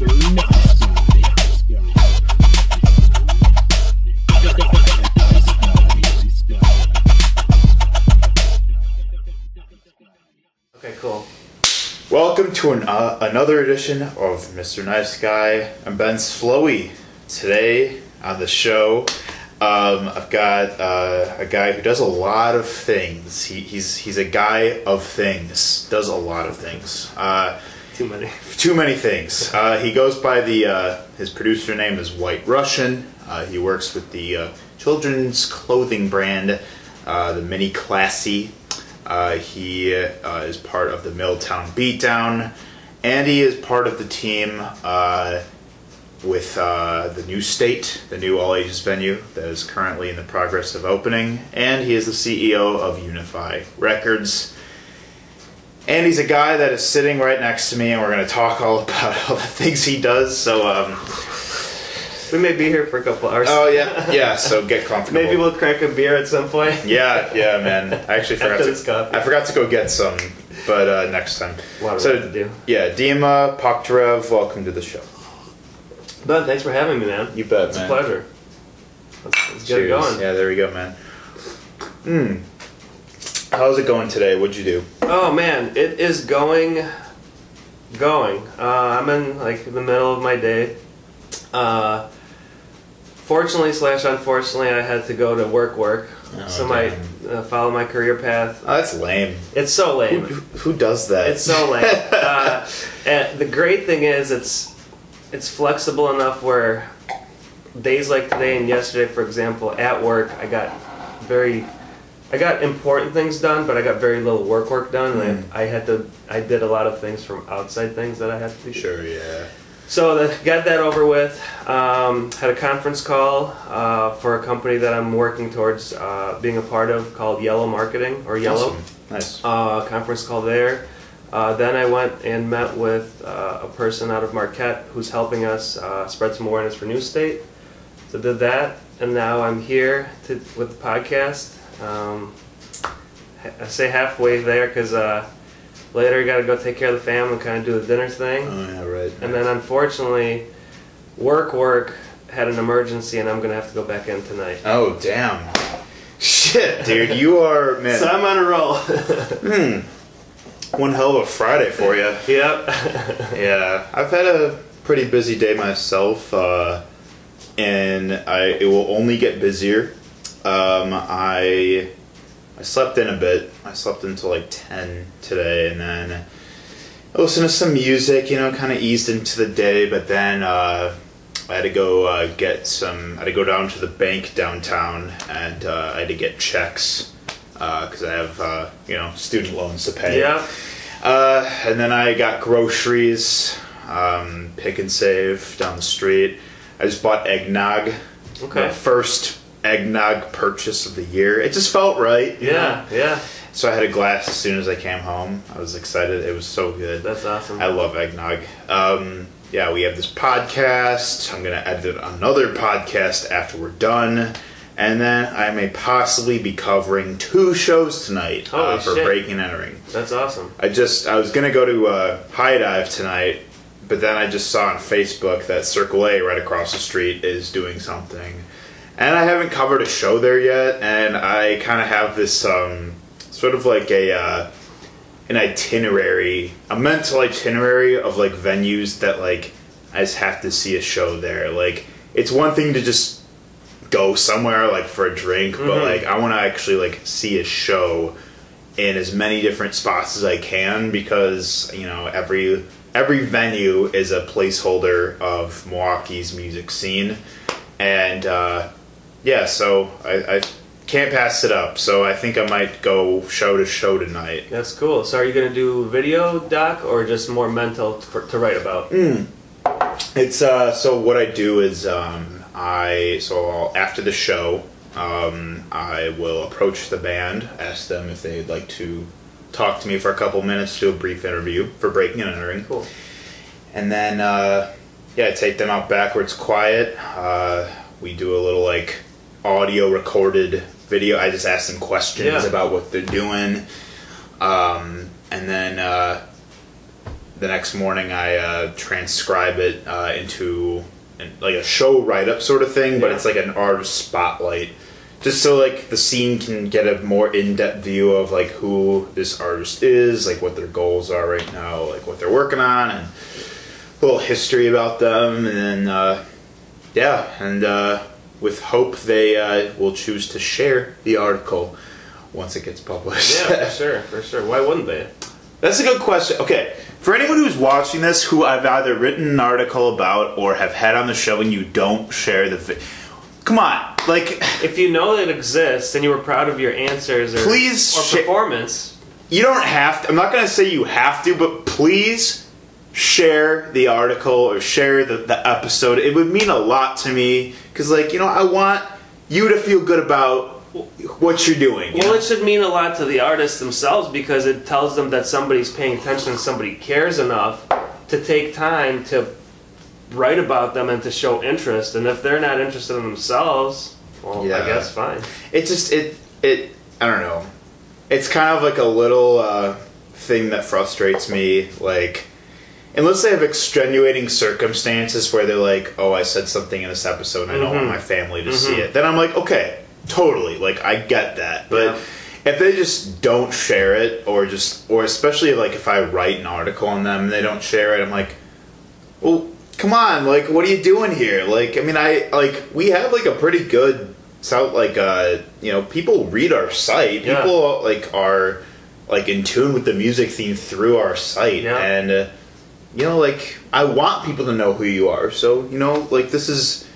Okay, cool. Welcome to an, uh, another edition of Mr. Nice Guy. I'm Ben Slowey. Today on the show, um, I've got uh, a guy who does a lot of things. He, he's he's a guy of things. Does a lot of things. Uh, Too many. too many things. Uh, he goes by the uh, his producer name is White Russian. Uh, he works with the uh, children's clothing brand, uh, the Mini Classy. Uh, he is part of the Milltown Beatdown, and he is part of the team with the new state, the new all ages venue that is currently in the progress of opening, and he is the CEO of Unify Records. And he's a guy that is sitting right next to me, and we're going to talk all about all the things he does. So, um, We may be here for a couple hours. oh yeah, yeah. So get comfortable. Maybe we'll crack a beer at some point. Yeah, yeah, man. I actually forgot to. coffee. I forgot to go get some, but uh, next time. A lot of so to do. yeah, Dima Paktarev, welcome to the show. Ben, thanks for having me, man. You bet, It's man. a pleasure. Let's, let's get it going. Yeah, there we go, man. Hmm. How's it going today? What'd you do? Oh man, it is going, going. Uh, I'm in like the middle of my day. Uh, fortunately slash unfortunately, I had to go to work work. Oh, so my uh, follow my career path. Oh, that's lame. It's so Who, lame. who does that? It's so lame. uh, and the great thing is, it's it's flexible enough where days like today and yesterday, for example, at work, I got very, I got important things done, but I got very little work work done, and I, I had to, I did a lot of things from outside things that I had to do. Sure, yeah. So the, got that over with. Um, had a conference call uh, for a company that I'm working towards uh, being a part of called Yellow Marketing or Yellow Awesome. Nice. uh, conference call there. Uh, then I went and met with uh, a person out of Marquette who's helping us uh, spread some awareness for New State. So did that, and now I'm here to, with the podcast. Um, I say halfway there because uh, later I got to go take care of the family and kind of do the dinner thing. Oh yeah, right. And then unfortunately, work work had an emergency and I'm gonna have to go back in tonight. Oh damn. Shit, dude, you are man. So I'm on a roll. Hmm. One hell of a Friday for you. yep. Yeah, I've had a pretty busy day myself, uh, and I it will only get busier. Um, I I slept in a bit. I slept until like ten today, and then I listened to some music. You know, kind of eased into the day, but then uh, I had to go uh, get some. I had to go down to the bank downtown, and uh, I had to get checks because I have uh, you know student loans to pay. yeah. Uh, and then I got groceries, um, pick and save down the street. I just bought eggnog. Okay. My first eggnog purchase of the year. It just felt right. Yeah. know? Yeah. So I had a glass as soon as I came home. I was excited. It was so good. That's awesome. I love eggnog. Um, yeah, we have this podcast. I'm going to edit another podcast after we're done. And then I may possibly be covering two shows tonight uh, for shit. Breaking and Entering. That's awesome. I just I was gonna go to uh, High Dive tonight, but then I just saw on Facebook that Circle A right across the street is doing something, and I haven't covered a show there yet, and I kind of have this um, sort of like a uh, an itinerary, a mental itinerary of like venues that like I just have to see a show there. Like it's one thing to just go somewhere like for a drink, but Mhm. like I want to actually like see a show in as many different spots as I can because you know every every venue is a placeholder of Milwaukee's music scene, and uh, yeah, so I, I can't pass it up. So I think I might go show to show tonight. That's cool. So are you gonna do video doc or just more mental for, to write about? Mm. It's uh, so what I do is um, I so I'll, after the show um, I will approach the band, ask them if they'd like to talk to me for a couple minutes, do a brief interview for breaking and entering. Cool. and then uh, yeah, take them out backwards quiet. Uh, we do a little like audio recorded video. I just ask them questions Yeah. about what they're doing, um, and then uh, the next morning I uh, transcribe it uh, into an, like a show write up sort of thing, but it's like an artist spotlight, just so like the scene can get a more in depth view of like who this artist is, like what their goals are right now, like what they're working on, and a little history about them, and then uh, yeah, and uh, with hope they uh, will choose to share the article once it gets published. Yeah, for sure, for sure. Why wouldn't they? That's a good question. Okay, for anyone who's watching this who I've either written an article about or have had on the show and you don't share the vi- Come on, like If you know it exists and you were proud of your answers or, Please or performance, you don't have to. I'm not going to say you have to, but please share the article or share the, the episode. It would mean a lot to me cuz like, you know, I want you to feel good about what you're doing. you well, know? it should mean a lot to the artists themselves because it tells them that somebody's paying attention and somebody cares enough to take time to write about them and to show interest. And if they're not interested in themselves, well, Yeah. I guess fine. it just it it I don't know. It's kind of like a little uh, thing that frustrates me. Like, unless they have extenuating circumstances where they're like, "Oh, I said something in this episode, and I don't want Mhm. my family to see it," then I'm like, "Okay, totally. Like, I get that." But Yeah. if they just don't share it, or just, or especially like if I write an article on them and they don't share it, I'm like, well, come on, like, what are you doing here? Like, I mean, I like we have like a pretty good so like uh you know people read our site Yeah. people like are like in tune with the music theme through our site Yeah. and uh, you know like i want people to know who you are so you know like this is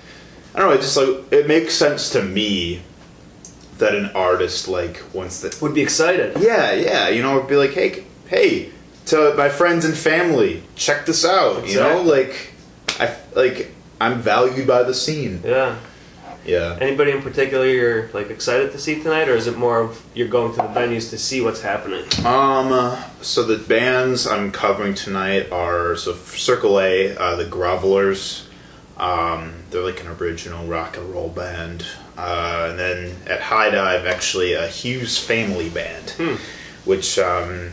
i don't know it just like it makes sense to me that an artist like wants to Would be excited. yeah yeah you know would be like hey hey to my friends and family check this out you know like i like i'm valued by the scene Yeah. Yeah Anybody in particular you're like excited to see tonight, or is it more of you're going to the venues to see what's happening? Um, uh, so the bands I'm covering tonight are so Circle A, uh, the Grovelers. Um, they're like an original rock and roll band. Uh, and then at High Dive, actually a Hughes Family Band, Hmm. which um,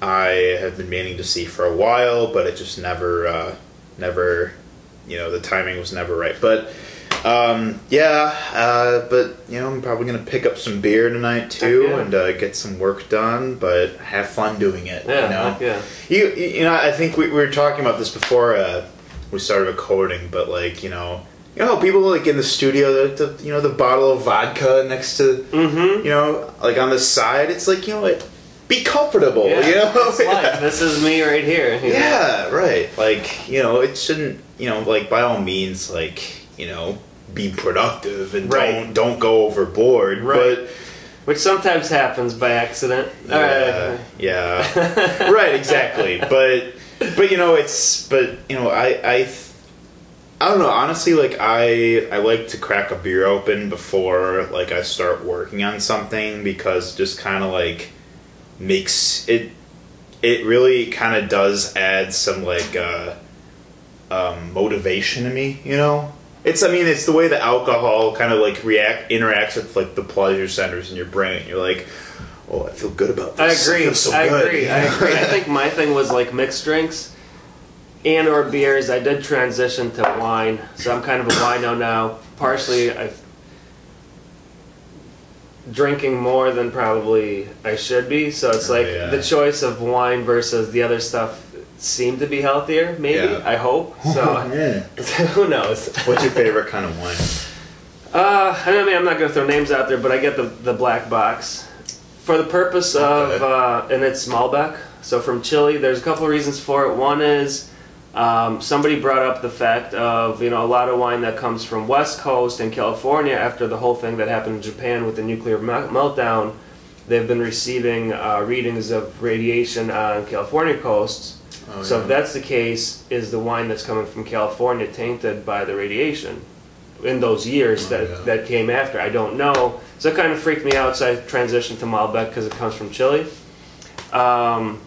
I have been meaning to see for a while, but it just never, uh, never, you know, the timing was never right. But um, yeah, uh, but you know, I'm probably gonna pick up some beer tonight too yeah. and uh, get some work done, but have fun doing it. Yeah, you know, yeah. you you know, I think we, we were talking about this before uh, we started recording, but like you know, you know, people like in the studio, the, the you know, the bottle of vodka next to Mm-hmm. you know, like on the side. It's like you know, it, be comfortable. Yeah, you know, it's like, this is me right here. you know? yeah, right. Like, you know, it shouldn't, you know, like by all means, like, you know, be productive and Right. don't don't go overboard. Right. Which sometimes happens by accident. But yeah, yeah, right, exactly. But but you know, it's but you know, I I th- I don't know. Honestly, like I I like to crack a beer open before like I start working on something because just kind of like makes it it really kind of does add some like uh, um, motivation to me. You know, it's I mean it's the way the alcohol kind of like react interacts with like the pleasure centers in your brain. You're like, oh, I feel good about I this. agree. feel so I good," agree. I agree. I think my thing was like mixed drinks and or beers. I did transition to wine, so I'm kind of a wino now. Partially, I've drinking more than probably I should be. So it's Oh, like yeah. the choice of wine versus the other stuff seemed to be healthier. Maybe Yeah. I hope. So who knows? What's your favorite kind of wine? Uh, I mean, I'm not gonna throw names out there, but I get the the black box for the purpose of, uh, and it's Malbec. So from Chile, there's a couple of reasons for it. One is um, somebody brought up the fact of you know a lot of wine that comes from West Coast and California after the whole thing that happened in Japan with the nuclear meltdown. They've been receiving uh, readings of radiation on California coasts. Oh, so yeah. if that's the case, is the wine that's coming from California tainted by the radiation in those years Oh, that, yeah. that came after? I don't know. So it kind of freaked me out. So I transitioned to Malbec because it comes from Chile. Um,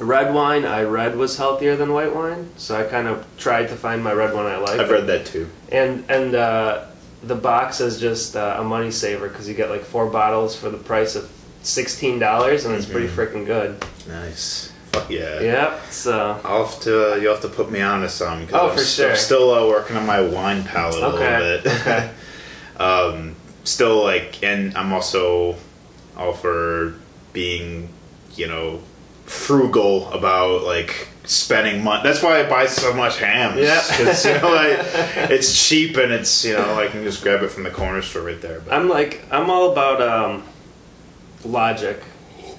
red wine, I read was healthier than white wine, so I kind of tried to find my red one I like. I've read that too. And and uh, the box is just uh, a money saver because you get like four bottles for the price of sixteen dollars, and it's pretty Mhm. freaking good. Nice. Fuck yeah. Yep. So I'll have to. Uh, you'll have to put me on to some because Oh, I'm, for sure. I'm still uh, working on my wine palate a Okay, little bit. okay. um, still like, and I'm also all for being, you know, frugal about like spending money. That's why I buy so much ham. Yeah. it's you know like it's cheap and it's you know I can just grab it from the corner store right there. But I'm like I'm all about um, logic.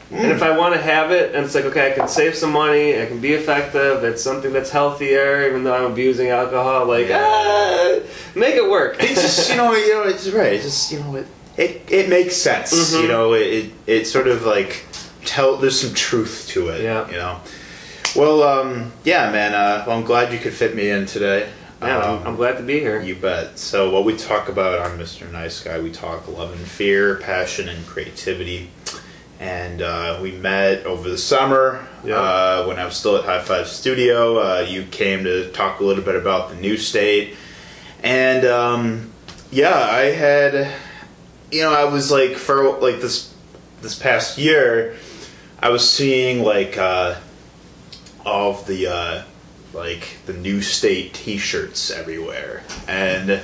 And if I want to have it, and it's like, okay, I can save some money, I can be effective, it's something that's healthier, even though I'm abusing alcohol, like, Yeah. ah, make it work. it's just you know you know it's right. It's just you know it it, it makes sense. Mhm. You know it, it it sort of like tell there's some truth to it. Yeah. You know. Well, um, yeah, man. Uh, well, I'm glad you could fit me in today. yeah, Um, I'm, I'm glad to be here. You bet. So, what we talk about on Mr. Nice Guy, we talk love and fear, passion and creativity. And uh, we met over the summer Yeah. uh, when I was still at High Five Studio. Uh, you came to talk a little bit about the new state. And um, yeah, I had, you know, I was like, for like this, this past year, I was seeing like uh, all of the uh, like the new state T-shirts everywhere, and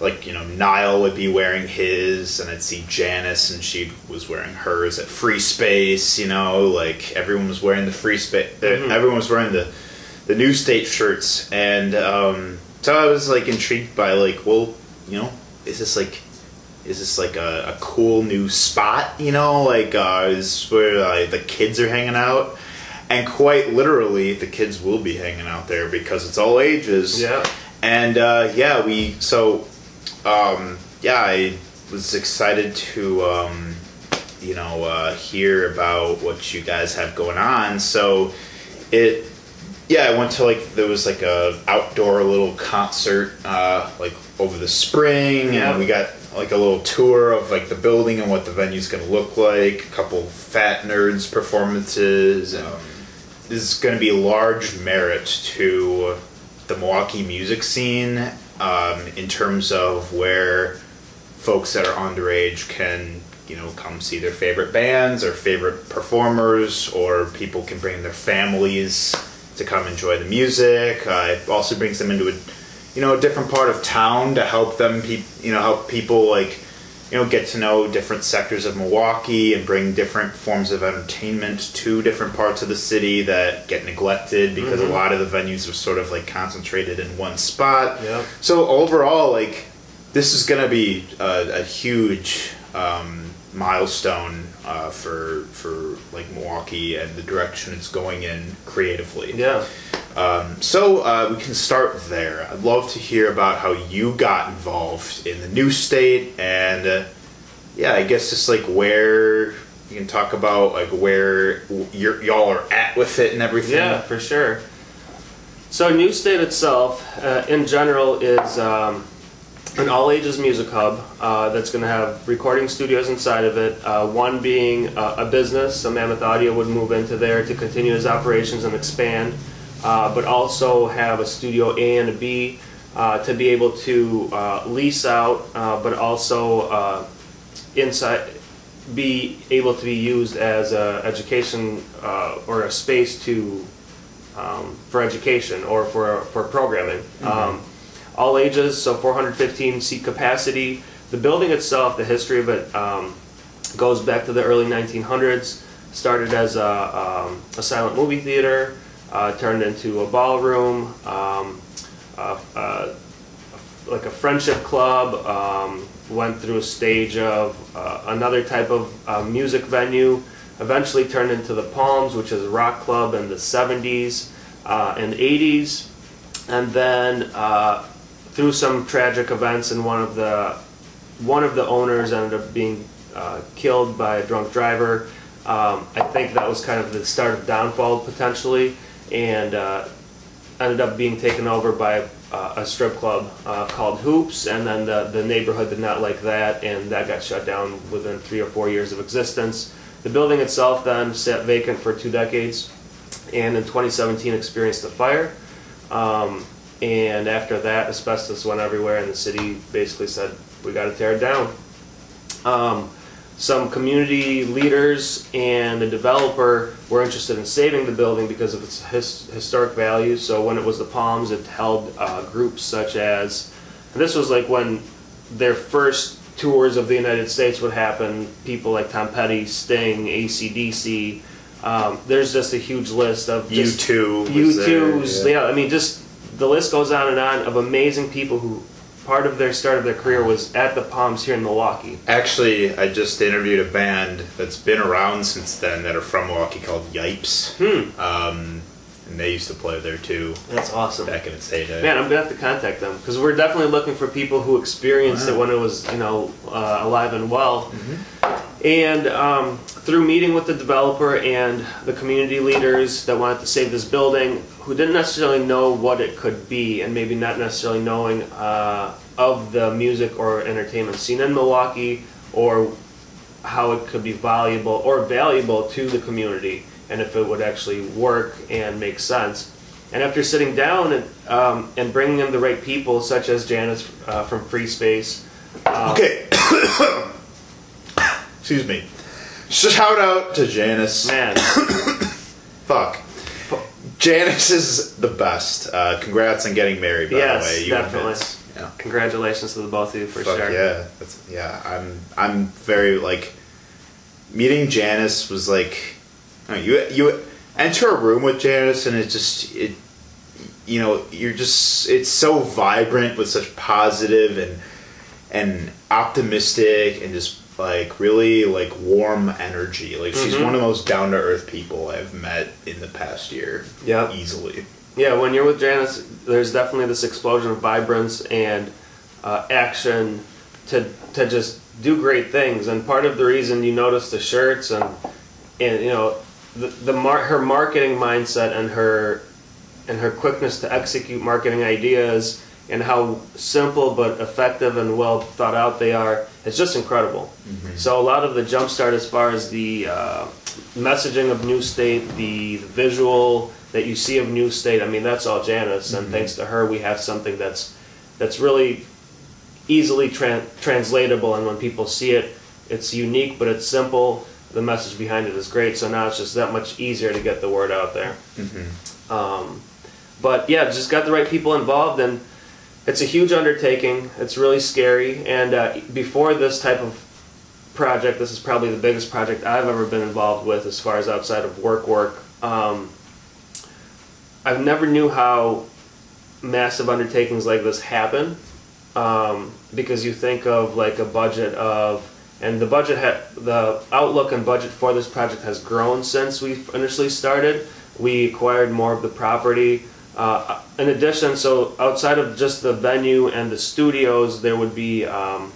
like you know Niall would be wearing his, and I'd see Janice, and she was wearing hers at Free Space. You know, like everyone was wearing the Free Space. Mhm. Everyone was wearing the the new state shirts, and um, so I was like intrigued by like, well, you know, is this like is this like a, a cool new spot you know like uh, is where uh, the kids are hanging out and quite literally the kids will be hanging out there because it's all ages Yeah. and uh, yeah we so um, yeah i was excited to um, you know uh, hear about what you guys have going on so it yeah i went to like there was like a outdoor little concert uh, like over the spring Yeah. and we got like a little tour of like the building and what the venue's going to look like a couple fat nerds performances and this is going to be large merit to the milwaukee music scene um, in terms of where folks that are underage can you know come see their favorite bands or favorite performers or people can bring their families to come enjoy the music. Uh, it also brings them into a you know a different part of town to help them pe- you know help people like you know get to know different sectors of Milwaukee and bring different forms of entertainment to different parts of the city that get neglected because Mhm. a lot of the venues are sort of like concentrated in one spot Yep. so overall, like this is going to be a, a huge um, milestone uh, for for like Milwaukee and the direction it's going in creatively. Yeah. Um, so uh, we can start there. I'd love to hear about how you got involved in the new state, and uh, yeah, I guess just like where you can talk about like where y'all are at with it and everything. Yeah, for sure. So New State itself, uh, in general, is um, an all-ages music hub uh, that's going to have recording studios inside of it. Uh, one being uh, a business, so Mammoth Audio would move into there to continue its operations and expand, uh, but also have a studio A and a B uh, to be able to uh, lease out, uh, but also uh, inside be able to be used as a education uh, or a space to um, for education or for for programming. Um, all ages, so 415 seat capacity. The building itself, the history of it um, goes back to the early 1900s. Started as a, um, a silent movie theater, turned into a ballroom, um, uh, uh, like a friendship club. Um, went through a stage of uh, another type of uh, music venue. Eventually turned into the Palms, which is a rock club in the 70s uh, and 80s, and then uh, through some tragic events, and one of the one of the owners ended up being uh, killed by a drunk driver. Um, I think that was kind of the start of downfall potentially, and uh, ended up being taken over by uh, a strip club uh, called Hoops, and then the, the neighborhood did not like that, and that got shut down within three or four years of existence. The building itself then sat vacant for two decades, and in 2017 experienced a fire. Um, and after that, asbestos went everywhere, and the city basically said, "We got to tear it down." Um, some community leaders and the developer were interested in saving the building because of its his, historic value. So when it was the Palms, it held uh, groups such as, this was like when their first tours of the United States would happen. People like Tom Petty, Sting, ACDC. Um, there's just a huge list of You just two. U2s. there, Yeah, I mean, just the list goes on and on of amazing people who part of their start of their career was at the Palms here in Milwaukee. Actually, I just interviewed a band that's been around since then that are from Milwaukee called Yipes. Hmm, Um, and they used to play there too that's awesome. back in its heyday. Man, I'm gonna have to contact them because we're definitely looking for people who experienced Wow. it when it was, you know, uh, alive and well. Mm-hmm. And um, through meeting with the developer and the community leaders that wanted to save this building, who didn't necessarily know what it could be, and maybe not necessarily knowing uh, of the music or entertainment scene in Milwaukee, or how it could be valuable or valuable to the community, and if it would actually work and make sense. And after sitting down and, um, and bringing in the right people, such as Janice uh, from Free Space, uh, Okay. Excuse me. Shout out to Janice. man, Fuck. Janice is the best. Uh, congrats on getting married, by Yes, the way. You definitely. Yeah. congratulations to the both of you for Fuck sure. yeah. That's yeah. I'm I'm very like meeting Janice was like I don't you you enter a room with Janice and it just it you know you're just it's so vibrant with such positive and and optimistic and just like really like warm energy. Like she's Mhm. one of the most down to earth people I've met in the past year. Yeah, Easily. Yeah, when you're with Janice, there's definitely this explosion of vibrance and uh, action to to just do great things. And part of the reason you notice the shirts and and you know the, the mar- her marketing mindset and her and her quickness to execute marketing ideas and how simple but effective and well thought out they are is just incredible. So a lot of the jumpstart as far as the uh, messaging of New State, the, the visual that you see of New State, I mean that's all Janice, and thanks to her we have something that's that's really easily tran translatable, and when people see it, it's unique but it's simple. The message behind it is great, so now it's just that much easier to get the word out there. Um, but yeah, just got the right people involved, and it's a huge undertaking. It's really scary, and uh, before this type of project, this is probably the biggest project I've ever been involved with, as far as outside of work work. Um, I've never knew how massive undertakings like this happen, um, because you think of like a budget of, and the budget had the outlook and budget for this project has grown since we initially started. We acquired more of the property. Uh, in addition, so outside of just the venue and the studios, there would be um,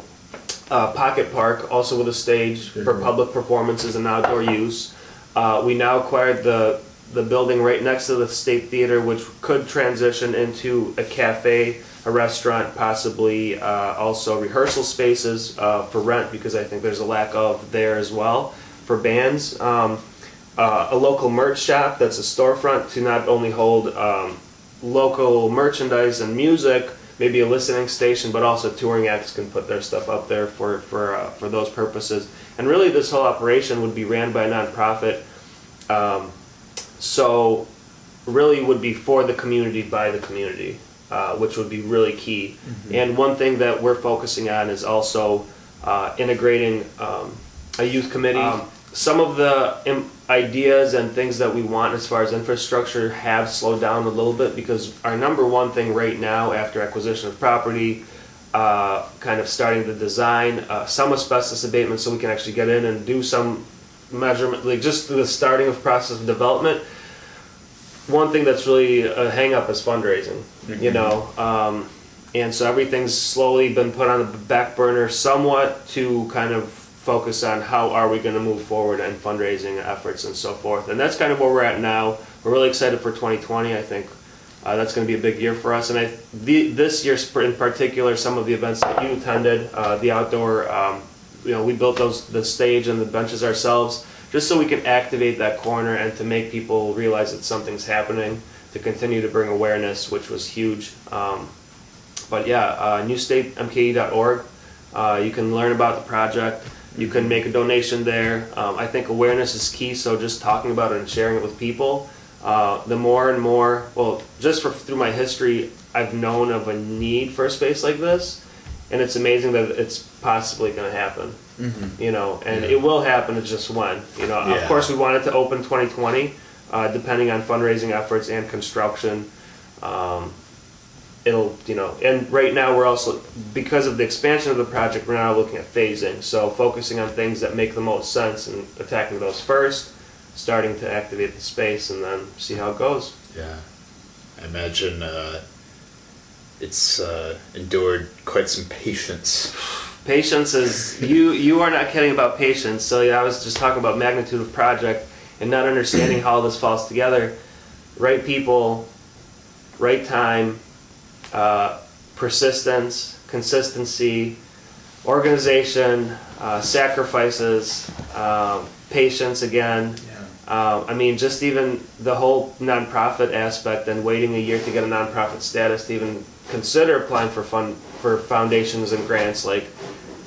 uh, Pocket Park, also with a stage for public performances and outdoor use. Uh, we now acquired the the building right next to the State Theater, which could transition into a cafe, a restaurant, possibly uh, also rehearsal spaces uh, for rent, because I think there's a lack of there as well for bands. Um, uh, a local merch shop that's a storefront to not only hold um, local merchandise and music, maybe a listening station, but also touring acts can put their stuff up there for for uh, for those purposes. And really, this whole operation would be ran by a nonprofit, um, so really would be for the community by the community, uh, which would be really key. And one thing that we're focusing on is also uh, integrating um, a youth committee. some of the im- ideas and things that we want as far as infrastructure have slowed down a little bit because our number one thing right now after acquisition of property uh, kind of starting the design uh, some asbestos abatement so we can actually get in and do some measurement like just the starting of process of development one thing that's really a hang up is fundraising you know um, and so everything's slowly been put on the back burner somewhat to kind of focus on how are we going to move forward and fundraising efforts and so forth. And that's kind of where we're at now. We're really excited for 2020 i think uh, that's going to be a big year for us. And I, the, this year in particular some of the events that you attended uh, the outdoor um, you know we built those the stage and the benches ourselves just so we can activate that corner and to make people realize that something's happening to continue to bring awareness which was huge um, but yeah uh, newstatemke.org Uh, you can learn about the project. You can make a donation there. Um, I think awareness is key. So just talking about it and sharing it with people. Uh, the more and more, well, just for, through my history, I've known of a need for a space like this, and it's amazing that it's possibly going to happen. Mm-hmm. You know, and Yeah. it will happen. It's just when. You know, Yeah. of course, we want it to open 2020, uh, depending on fundraising efforts and construction. Um, it'll, you know, and right now we're also because of the expansion of the project, we're now looking at phasing. So focusing on things that make the most sense and attacking those first, starting to activate the space, and then see how it goes. Yeah, I imagine uh, it's uh, endured quite some patience. Patience is you. You are not kidding about patience. So yeah, I was just talking about magnitude of project and not understanding how all this falls together. Right people, right time, uh, persistence, consistency, organization, uh, sacrifices, um, patience again. Um, I mean, just even the whole nonprofit aspect and waiting a year to get a nonprofit status to even consider applying for fund for foundations and grants, like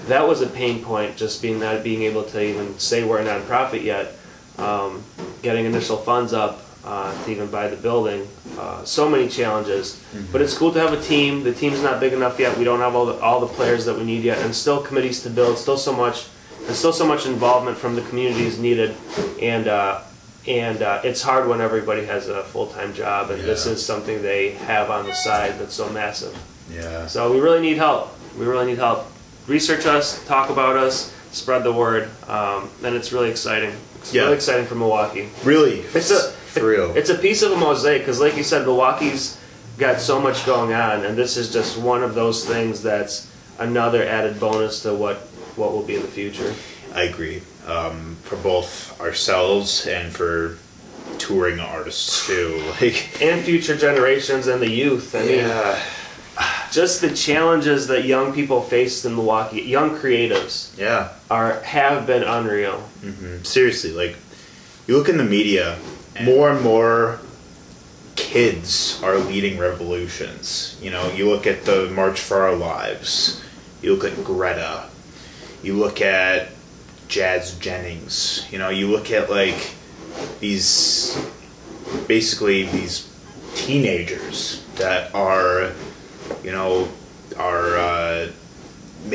that was a pain point. Just being not being able to even say we're a nonprofit yet, um, getting initial funds up uh, to even buy the building. Uh, so many challenges, but it's cool to have a team. The team's not big enough yet. We don't have all the all the players that we need yet, and still committees to build. Still so much, and still so much involvement from the community is needed, and. Uh, and uh, it's hard when everybody has a full-time job and this is something they have on the side that's so massive Yeah. so we really need help we really need help research us talk about us spread the word um, and it's really exciting it's Yeah. really exciting for milwaukee Really, it's a for real. it's a piece of a mosaic because like you said milwaukee's got so much going on and this is just one of those things that's another added bonus to what what will be in the future I agree. Um, for both ourselves and for touring artists too. Like, and future generations and the youth i mean yeah, just the challenges that young people face in Milwaukee, young creatives yeah. are have been unreal. hmm Seriously, like you look in the media, more and more kids are leading revolutions. You know, you look at the March for Our Lives, you look at Greta, you look at Jazz Jennings, you know, you look at like these basically these teenagers that are, you know, are uh,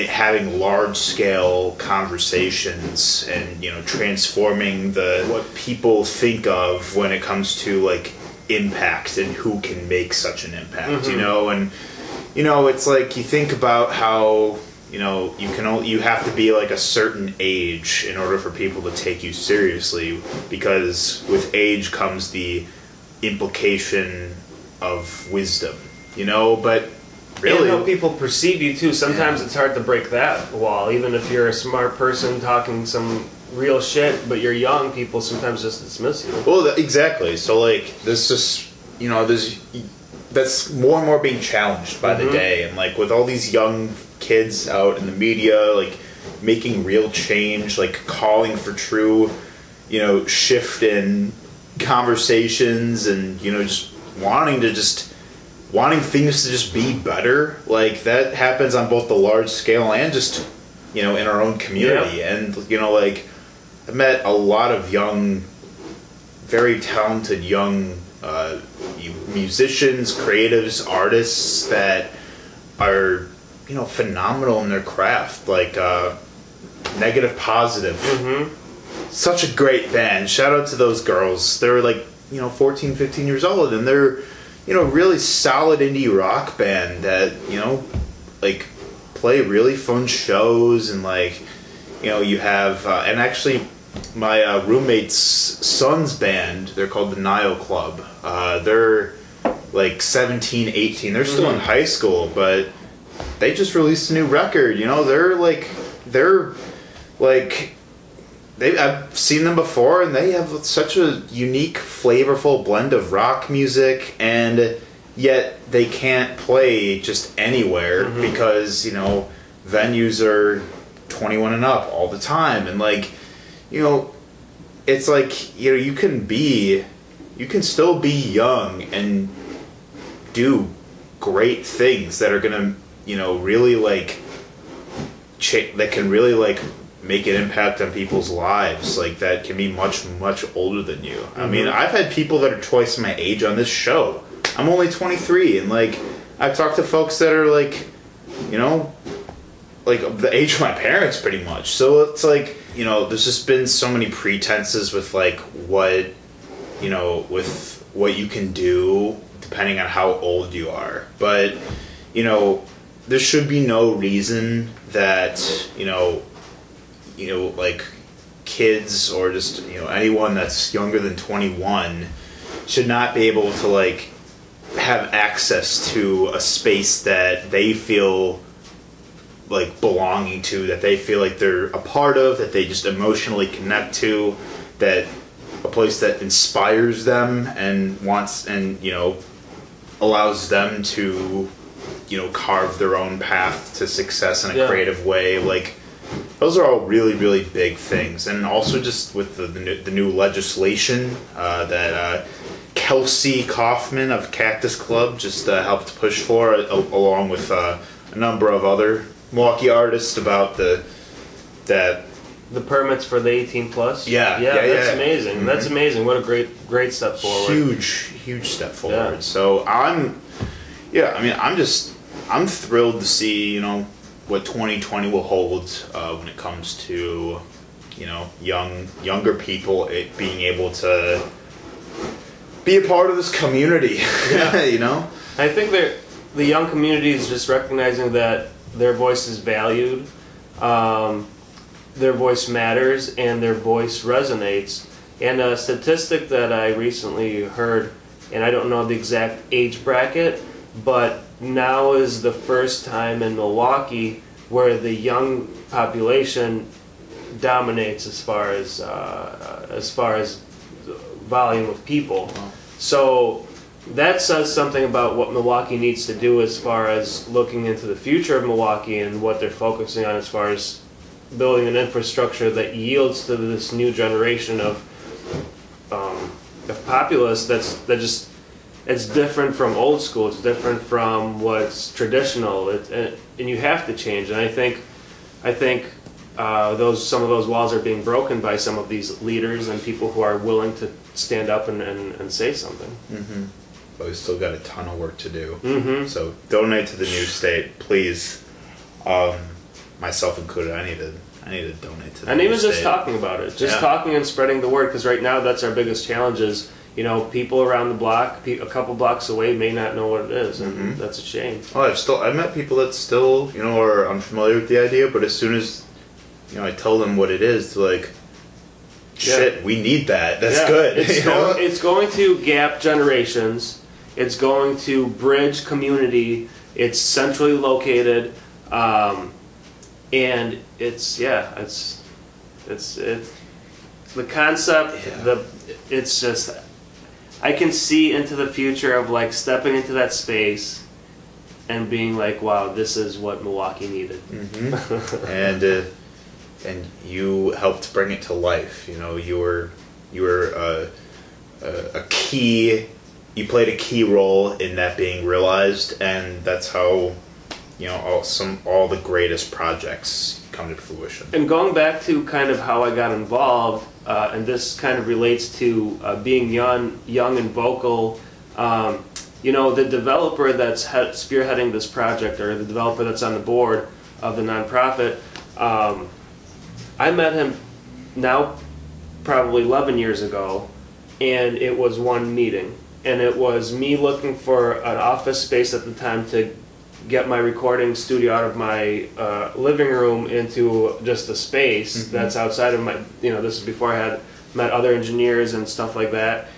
having large scale conversations and you know transforming the what people think of when it comes to like impact and who can make such an impact you Mhm. know and you know it's like you think about how you know you can only, you have to be like a certain age in order for people to take you seriously because with age comes the implication of wisdom you know but really And how people perceive you too. Sometimes Yeah. it's hard to break that wall, even if you're a smart person talking some real shit, but you're young. People sometimes just dismiss you. Well, th- exactly. So like, this just you know, there's that's more and more being challenged by the Mhm. day, and like with all these young kids out in the media, like making real change, like calling for true, you know, shift in conversations, and you know, just wanting to just wanting things to just be better. Like that happens on both the large scale and just you know in our own community, and you know, like I met a lot of young very talented young uh, musicians, creatives, artists that are you know phenomenal in their craft. Like uh, Negative Positive, hmm such a great band. Shout out to those girls. They're like you know 14, 15 years old, and they're you know really solid indie rock band that you know like play really fun shows and like you know you have uh, and actually my uh, roommate's son's band they're called the nile club. Uh, they're like 17 18 they're still in Mhm. high school but they just released a new record you know? They're like they're like they I've seen them before and they have such a unique flavorful blend of rock music and yet they can't play just anywhere Mhm. because you know venues are 21 and up all the time and like you know it's like you know you can be you can still be young and do great things that are gonna you know really like cha- that can really like make an impact on people's lives like that can be much much older than you. I mean Mhm. i've had people that are twice my age on this show. I'm only 23 and like i've talked to folks that are like you know like the age of my parents pretty much. So it's like you know there's just been so many pretenses with like what you know with what you can do depending on how old you are. But you know there should be no reason that you know you know like kids or just you know anyone that's younger than 21 should not be able to like have access to a space that they feel like belonging to that they feel like they're a part of that they just emotionally connect to that a place that inspires them and wants and you know allows them to you know carve their own path to success in a Yeah. creative way like those are all really really big things and also just with the, the, new, the new legislation uh, that uh, kelsey kaufman of cactus club just uh, helped push for a- along with uh, a number of other milwaukee artists about the that The permits for the 18 plus. Yeah, yeah, yeah, that's yeah. amazing. That's Mhm. amazing. What a great, great step forward. huge huge step forward Yeah. so i'm yeah i mean i'm just i'm thrilled to see you know what 2020 will hold uh, when it comes to you know young younger people it being able to be a part of this community Yeah. you know I think that the young community is just recognizing that their voice is valued, um, their voice matters, and their voice resonates. And a statistic that I recently heard, and I don't know the exact age bracket, but now is the first time in Milwaukee where the young population dominates as far as uh, as far as volume of people. So that says something about what Milwaukee needs to do as far as looking into the future of Milwaukee and what they're focusing on as far as building an infrastructure that yields to this new generation of um, of populace that's that just it's different from old school. It's different from what's traditional. It, and, and you have to change. And I think I think uh, those some of those walls are being broken by some of these leaders and people who are willing to stand up and, and, and say something. mm-hmm. but we still got a ton of work to do Mm-hmm. so donate to the new state please um, myself included i need to i need to donate to the And even just talking about it, just Yeah. talking and spreading the word, because right now that's our biggest challenge. Is you know people around the block, a couple blocks away, may not know what it is, and Mhm. that's a shame. Oh, I've still I've met people that still you know are unfamiliar with the idea, but as soon as you know I tell them what it is, they're like, Yeah. "Shit, we need that. That's Yeah, good." It's going, it's going to gap generations. It's going to bridge community. It's centrally located, um, and it's yeah, it's it's it's the concept. Yeah. The it's just I can see into the future of like stepping into that space and being like, wow, this is what Milwaukee needed. Mhm. and uh, and you helped bring it to life. You know, you were you were uh, a, a key. You played a key role in that being realized, and that's how you know all some all the greatest projects come to fruition. And going back to kind of how I got involved, uh, and this kind of relates to uh, being young, young and vocal. Um, you know, the developer that's he- spearheading this project, or the developer that's on the board of the nonprofit, um, I met him now probably 11 years ago, and it was one meeting. And it was me looking for an office space at the time to get my recording studio out of my uh, living room into just a space Mhm. that's outside of my, you know, this is before I had met other engineers and stuff like that.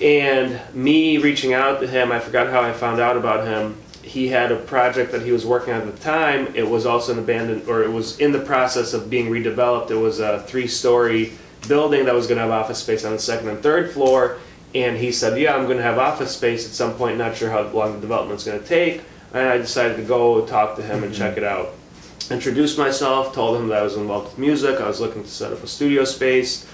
And me reaching out to him, I forgot how I found out about him. He had a project that he was working on at the time. It was also an abandoned, or it was in the process of being redeveloped. It was a three story building that was going to have office space on the second and third floor. And he said, Yeah, I'm going to have office space at some point, not sure how long the development's going to take. And I decided to go talk to him and check it out. Introduced myself, told him that I was involved with music, I was looking to set up a studio space,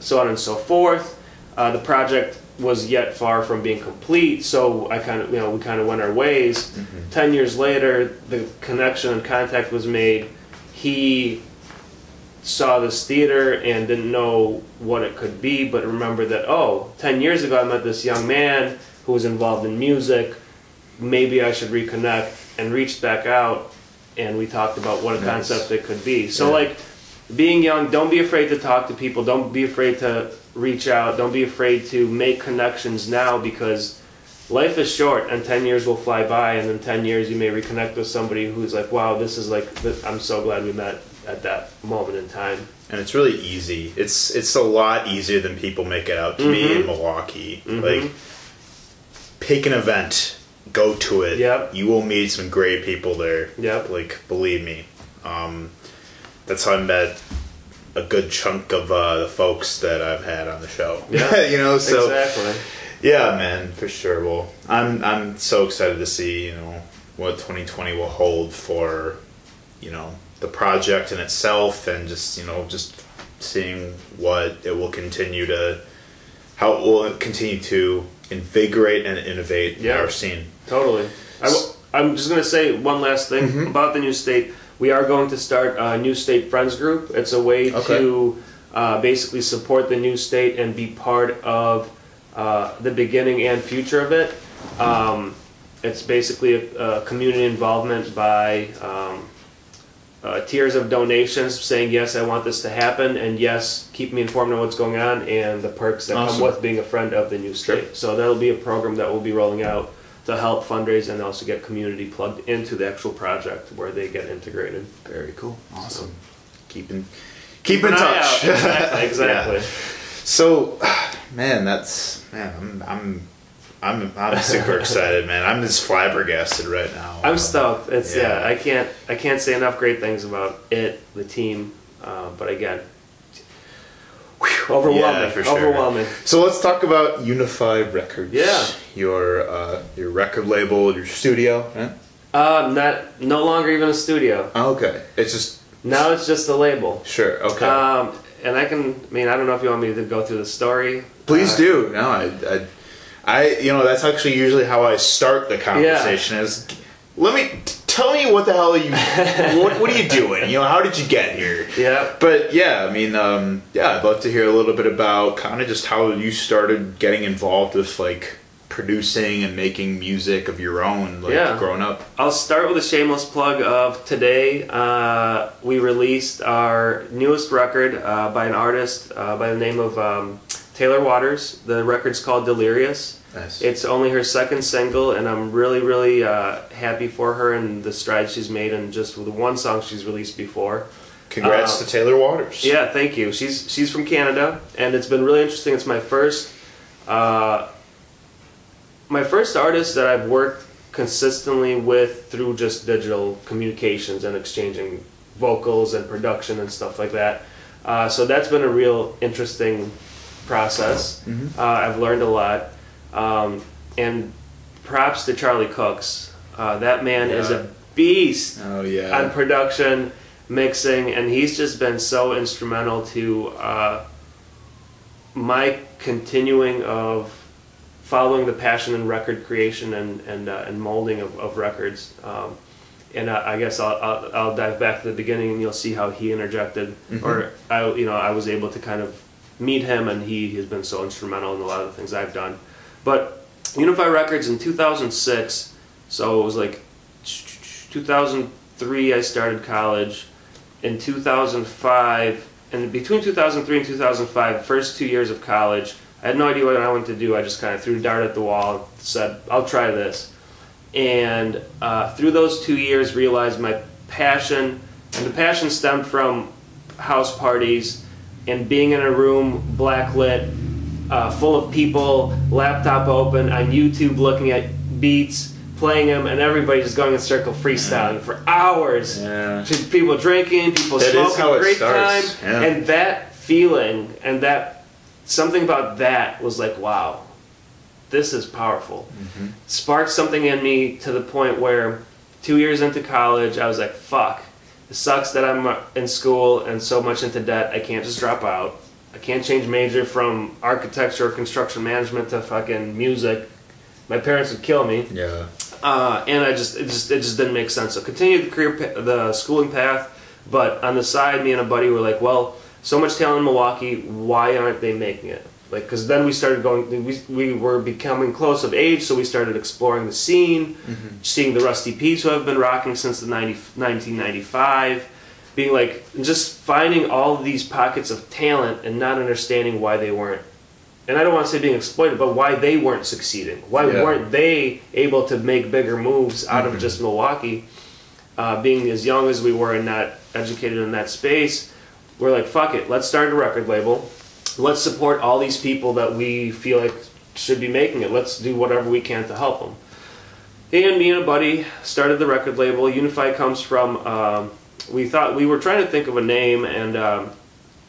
so on and so forth. Uh, the project was yet far from being complete, so I kind of, you know, we kind of went our ways. Ten years later, the connection and contact was made. he saw this theater and didn't know what it could be, but remembered that, oh, 10 years ago I met this young man who was involved in music. Maybe I should reconnect and reached back out and we talked about what a Nice. concept it could be. So, Yeah. like, being young, don't be afraid to talk to people, don't be afraid to reach out, don't be afraid to make connections now because life is short and 10 years will fly by and in 10 years you may reconnect with somebody who's like wow this is like i'm so glad we met at that moment in time and it's really easy. It's it's a lot easier than people make it out to be Mhm. in Milwaukee. Mhm. Like, pick an event, go to it. Yep. You will meet some great people there. Yep. Like, believe me. Um, that's how I met a good chunk of uh, the folks that I've had on the show. Yeah. you know, so exactly yeah, man, for sure. Well, I'm I'm so excited to see you know what 2020 will hold for you know the project in itself, and just you know just seeing what it will continue to how it will continue to invigorate and innovate Yeah. our scene. totally I w- i'm just going to say one last thing Mhm. about the new state we are going to start a new state friends group it's a way Okay. to uh, basically support the new state and be part of uh, the beginning and future of it um, it's basically a, a community involvement by um, uh, tiers of donations saying yes i want this to happen and yes keep me informed on what's going on and the perks that come with being a friend of the new state so that'll be a program that we'll be rolling out to help fundraise and also get community plugged into the actual project where they get integrated Very cool. Awesome. Keep in keep in touch. exactly exactly Yeah. So, man, that's man. I'm I'm I'm, I'm super excited, man. I'm just flabbergasted right now. i'm stoked it's yeah. Yeah. i can't i can't say enough great things about it the team uh, but again whew, overwhelming Yeah, sure. overwhelming So let's talk about Uni-Fi Records. Yeah. Your uh, your record label, your studio. Right? uh, not no longer even a studio Oh, okay. It's just Now it's just a label. sure. Okay. Um, and I can, I mean, I don't know if you want me to go through the story. Please Uh, do. No, I, I, I, you know, that's actually usually how I start the conversation. Is let me tell me what the hell are you, what, what are you doing? You know, how did you get here? Yeah. But yeah, I mean, um, yeah, I'd love to hear a little bit about kind of just how you started getting involved with like producing and making music of your own, like Yeah. growing up. I'll start with a shameless plug of today. Uh, we released our newest record uh, by an artist uh, by the name of um, Taylor Waters. The record's called Delirious. Nice. It's only her second single, and I'm really, really uh, happy for her and the strides she's made, and just with the one song she's released before. Congrats uh, to Taylor Waters. Yeah, thank you. She's she's from Canada, and it's been really interesting. It's my first uh, my first artist that I've worked consistently with through just digital communications and exchanging vocals and production and stuff like that. Uh, so that's been a real interesting process. Mhm. Uh, I've learned a lot, um, and props to Charlie Cooks. Uh, that man is a beast Oh yeah. on production, mixing, and he's just been so instrumental to uh, my continuing of following the passion in record creation and and, uh, and molding of, of records. Um, and I, I guess I'll, I'll, I'll dive back to the beginning, and you'll see how he interjected, or I, you know, I was able to kind of meet him, and he has been so instrumental in a lot of the things I've done. But Uni-Fi Records in 2006, so it was like 2003 I started college. In 2005, and between 2003 and 2005, first two years of college, I had no idea what I wanted to do. I just kind of threw a dart at the wall, and said, "I'll try this." And uh, through those two years, realized my passion, and the passion stemmed from house parties and being in a room black lit, uh, full of people, laptop open on YouTube, looking at beats, playing them, and everybody just going in circle freestyling for hours. Yeah. People drinking, people That is smoking, how it great starts, time, yeah. and that feeling and that something about that was like, wow, this is powerful. Mm-hmm. Sparked something in me to the point where two years into college, I was like, fuck, it sucks that I'm in school and so much into debt, I can't just drop out. I can't change major from architecture or construction management to fucking music. My parents would kill me Yeah. uh, and I just it just it just didn't make sense. So continued the career pa- the schooling path, But on the side, me and a buddy were like, well, so much talent in Milwaukee, why aren't they making it? Like, because then we started going, we, we were becoming close of age, so we started exploring the scene, seeing the Rusty P's who have been rocking since the 90, 1995, being like, just finding all of these pockets of talent and not understanding why they weren't and I don't want to say being exploited, but why they weren't succeeding. Why Yeah. weren't they able to make bigger moves out of just Milwaukee? Uh, being as young as we were and not educated in that space, we're like, fuck it, let's start a record label. Let's support all these people that we feel like should be making it. Let's do whatever we can to help them. And me and a buddy started the record label. Uni-Fi comes from, um, we thought, we were trying to think of a name, and um,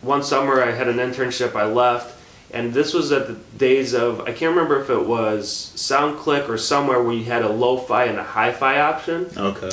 one summer I had an internship, I left, and this was at the days of, I can't remember if it was SoundClick or somewhere where you had a lo-fi and a hi-fi option Okay.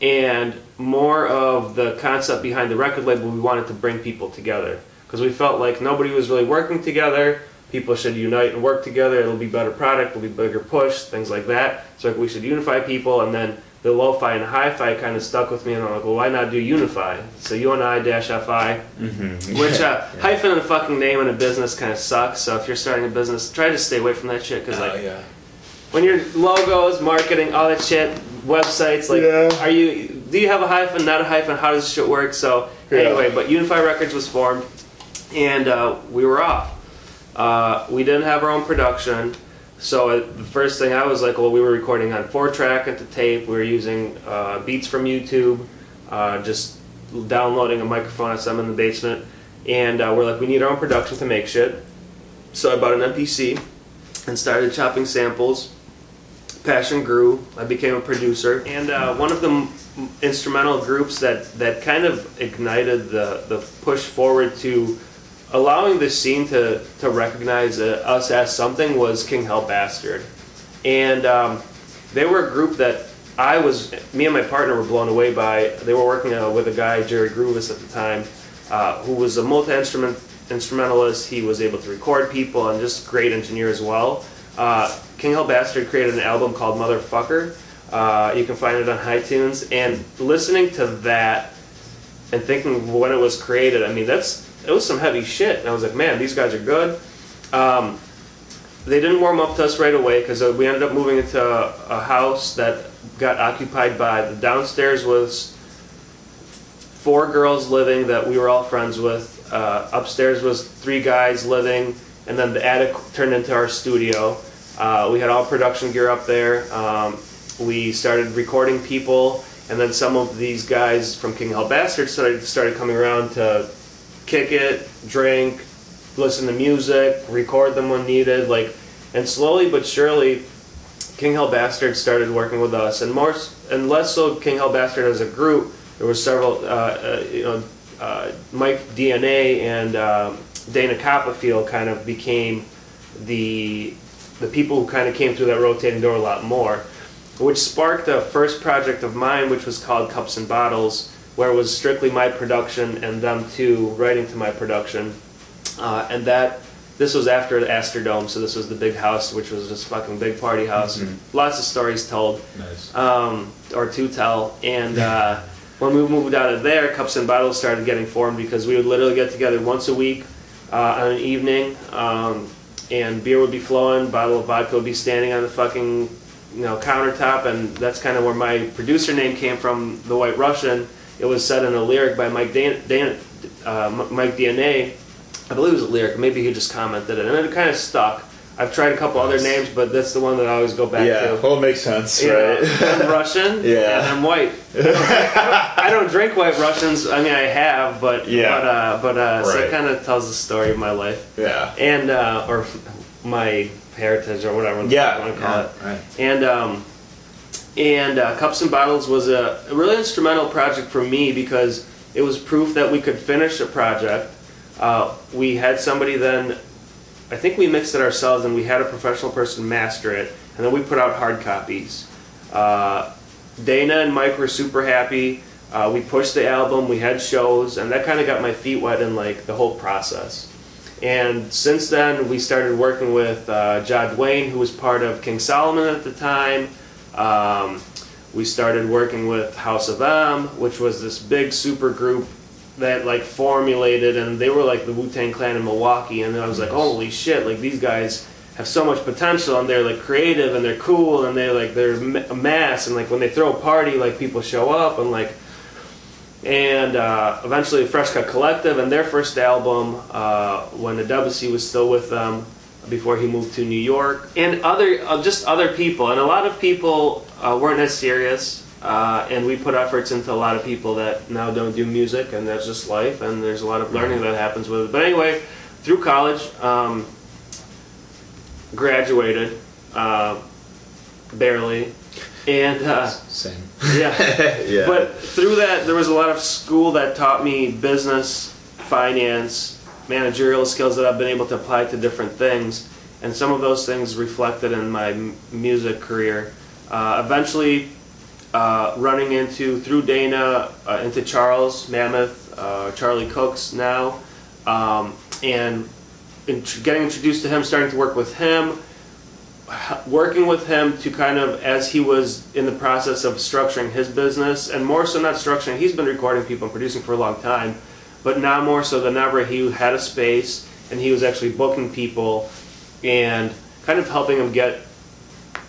and more of the concept behind the record label we wanted to bring people together because we felt like nobody was really working together people should unite and work together it'll be better product it'll be bigger push things like that so like we should unify people and then the lo-fi and hi-fi kind of stuck with me and i'm like well why not do unify so uni dash fi Mm-hmm. which uh, hyphen in a fucking name in a business kind of sucks so if you're starting a business try to stay away from that shit because like Oh, yeah. when your logos, marketing, all that shit, websites, like, Yeah. are you? Do you have a hyphen? Not a hyphen? How does this shit work? So Yeah. anyway, but Uni-Fi Records was formed, and uh, we were off. Uh, we didn't have our own production, so uh, the first thing I was like, well, we were recording on four track at the tape. We were using uh, beats from YouTube, uh, just downloading a microphone I'm in the basement, and uh, we're like, we need our own production to make shit. So I bought an MPC and started chopping samples. Passion grew. I became a producer, and uh, one of the instrumental groups that, that kind of ignited the, the push forward to allowing the scene to, to recognize uh, us as something was King Hell Bastard. And um, they were a group that I was, me and my partner were blown away by. They were working uh, with a guy, Jerry Groovis at the time, uh, who was a multi-instrument instrumentalist. He was able to record people and just great engineer as well. Uh, King Hell Bastard created an album called Motherfucker. Uh, you can find it on iTunes. And listening to that and thinking when it was created, I mean, that's it was some heavy shit. And I was like, man, these guys are good. Um, they didn't warm up to us right away because we ended up moving into a, house that got occupied by the downstairs was four girls living that we were all friends with. Uh, upstairs was three guys living, and then the attic turned into our studio. Uh, we had all production gear up there. Um, we started recording people, and then some of these guys from King Hell Bastard started, started coming around to kick it, drink, listen to music, record them when needed, like, and slowly but surely, King Hell Bastard started working with us, and more and less so King Hell Bastard as a group. There were several, uh, uh, you know, uh, Mike DNA and um, Dana Coppafeel kind of became the the people who kind of came through that rotating door a lot more, which sparked a first project of mine, which was called Cups and Bottles, where it was strictly my production and them two writing to my production, uh, and that this was after the Astrodome, so this was the big house, which was just fucking big party house. Lots of stories told Nice. um, or to tell. And uh, when we moved out of there, Cups and Bottles started getting formed because we would literally get together once a week uh, on an evening, um, and beer would be flowing, bottle of vodka would be standing on the fucking you know countertop, and that's kind of where my producer name came from, the White Russian. It was said in a lyric by Mike Dan, Dan, uh, Mike DNA. I believe it was a lyric. Maybe he just commented it, and it kind of stuck. I've tried a couple other names, but that's the one that I always go back yeah, to. well, it makes sense, You know, right? I'm Russian Yeah. and I'm white. I don't, I don't drink white Russians. I mean, I have, but Yeah. but uh, but uh, so it kind of tells the story of my life yeah. and uh, or my heritage or whatever Yeah. you want to call yeah, it. Right. And um, and uh, Cups and Bottles was a, a really instrumental project for me because it was proof that we could finish a project. Uh, we had somebody then, I think we mixed it ourselves and we had a professional person master it, and then we put out hard copies. Uh, Dana and Mike were super happy. Uh, we pushed the album, we had shows, and that kind of got my feet wet in like the whole process. And since then, we started working with uh, John Wayne, who was part of King Solomon at the time. Um, We started working with House of M, which was this big super group that like formulated, and they were like the Wu Tang Clan in Milwaukee. And I was like, holy shit! Like these guys have so much potential, and they're like creative, and they're cool, and they're like they're a mass, and like when they throw a party, like people show up, and like and uh, eventually Fresh Cut Collective and their first album uh, when the Debussy was still with them before he moved to New York. And other uh, just other people. And a lot of people uh, weren't as serious uh, and we put efforts into a lot of people that now don't do music and that's just life and there's a lot of learning that happens with it. But anyway through college um, graduated uh, barely. And Same. yeah. Yeah. but through that, there was a lot of school that taught me business, finance, managerial skills that I've been able to apply to different things. And some of those things reflected in my music career. Uh, eventually, uh, running into, through Dana, uh, into Charles Mammoth, uh, Charlie Cooks now, um, and getting introduced to him, starting to work with him working with him to kind of as he was in the process of structuring his business and more so not structuring he's been recording people and producing for a long time but now more so than ever he had a space and he was actually booking people and kind of helping him get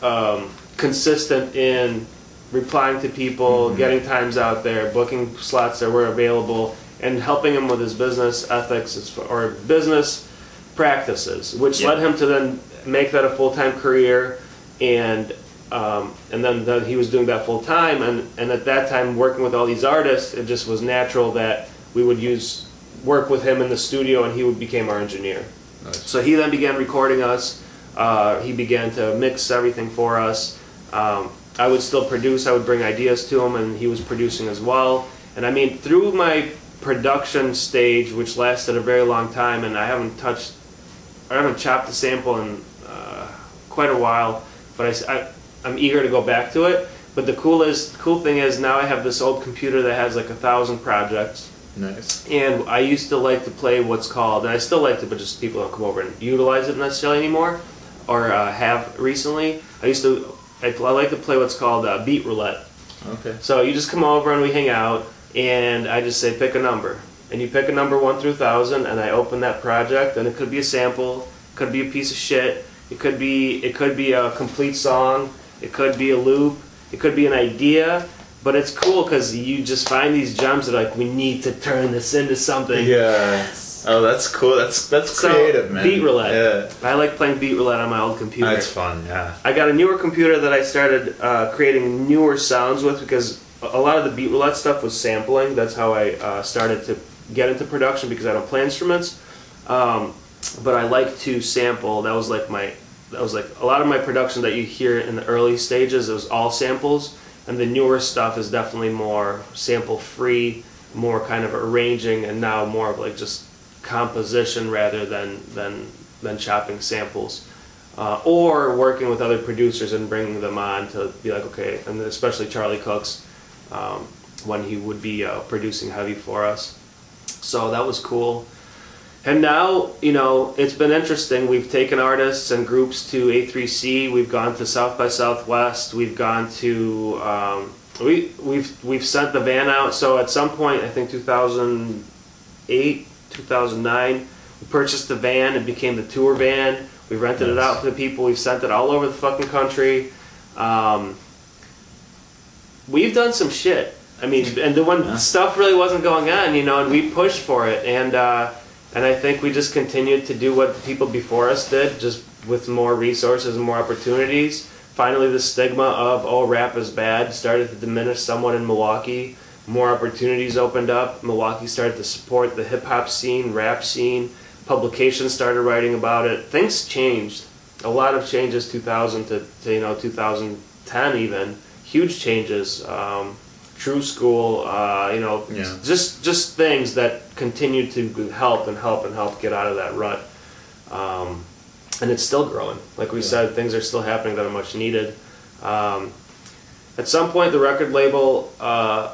um, consistent in replying to people getting times out there booking slots that were available and helping him with his business ethics or business practices which led him to then make that a full-time career and um, and then, then he was doing that full time and, and at that time working with all these artists it just was natural that we would use work with him in the studio and he would became our engineer. Nice. so he then began recording us. Uh, he began to mix everything for us. Um, i would still produce. I would bring ideas to him and he was producing as well. And i mean through my production stage which lasted a very long time and i haven't touched I haven't chopped the sample in uh, quite a while, but I'm eager to go back to it. But the coolest, cool thing is now I have this old computer that has like a thousand projects, Nice. and I used to like to play what's called, and I still like to, but just people don't come over and utilize it necessarily anymore, or uh, have recently. I used to, I, I like to play what's called uh, beat roulette. Okay. So you just come over and we hang out, and I just say pick a number, and you pick a number one through thousand, and I open that project, and it could be a sample, could be a piece of shit, it could be it could be a complete song, it could be a loop, it could be an idea, but it's cool because you just find these gems that are like we need to turn this into something. Yeah. Oh, that's cool. That's that's So, creative, man. beat roulette. Yeah. I like playing beat roulette on my old computer. That's fun. Yeah. I got a newer computer that I started uh, creating newer sounds with because a a lot of the beat roulette stuff was sampling. That's how I uh, started to get into production because I don't play instruments. Um, but I like to sample. That was like my that was like a lot of my production that you hear in the early stages. It was all samples, and the newer stuff is definitely more sample free, more kind of arranging, and now more of like just composition rather than than than chopping samples uh, or working with other producers and bringing them on to be like, okay, and especially Charlie Cooks um, when he would be uh, producing heavy for us. So that was cool. And now, you know, it's been interesting. We've taken artists and groups to A3C. We've gone to South by Southwest. We've gone to um, we we've we've sent the van out. So at some point, I think 2008, 2009, we purchased the van. It became the tour van. We rented it out to the people. We've sent it all over the fucking country. Um, we've done some shit. I mean, and the when Yeah. stuff really wasn't going on, you know, and we pushed for it, and uh, and I think we just continued to do what the people before us did, just with more resources and more opportunities. Finally, the stigma of oh rap is bad started to diminish somewhat in Milwaukee. More opportunities opened up. Milwaukee started to support the hip hop scene, rap scene. Publications started writing about it. Things changed. A lot of changes 2000 to, to you know 2010 even. Huge changes. Um, True Skool, uh, you know, Yeah. just just things that continue to help and help and help get out of that rut. Um, and it's still growing. Like we Yeah. said, things are still happening that are much needed. Um, at some point, the record label uh,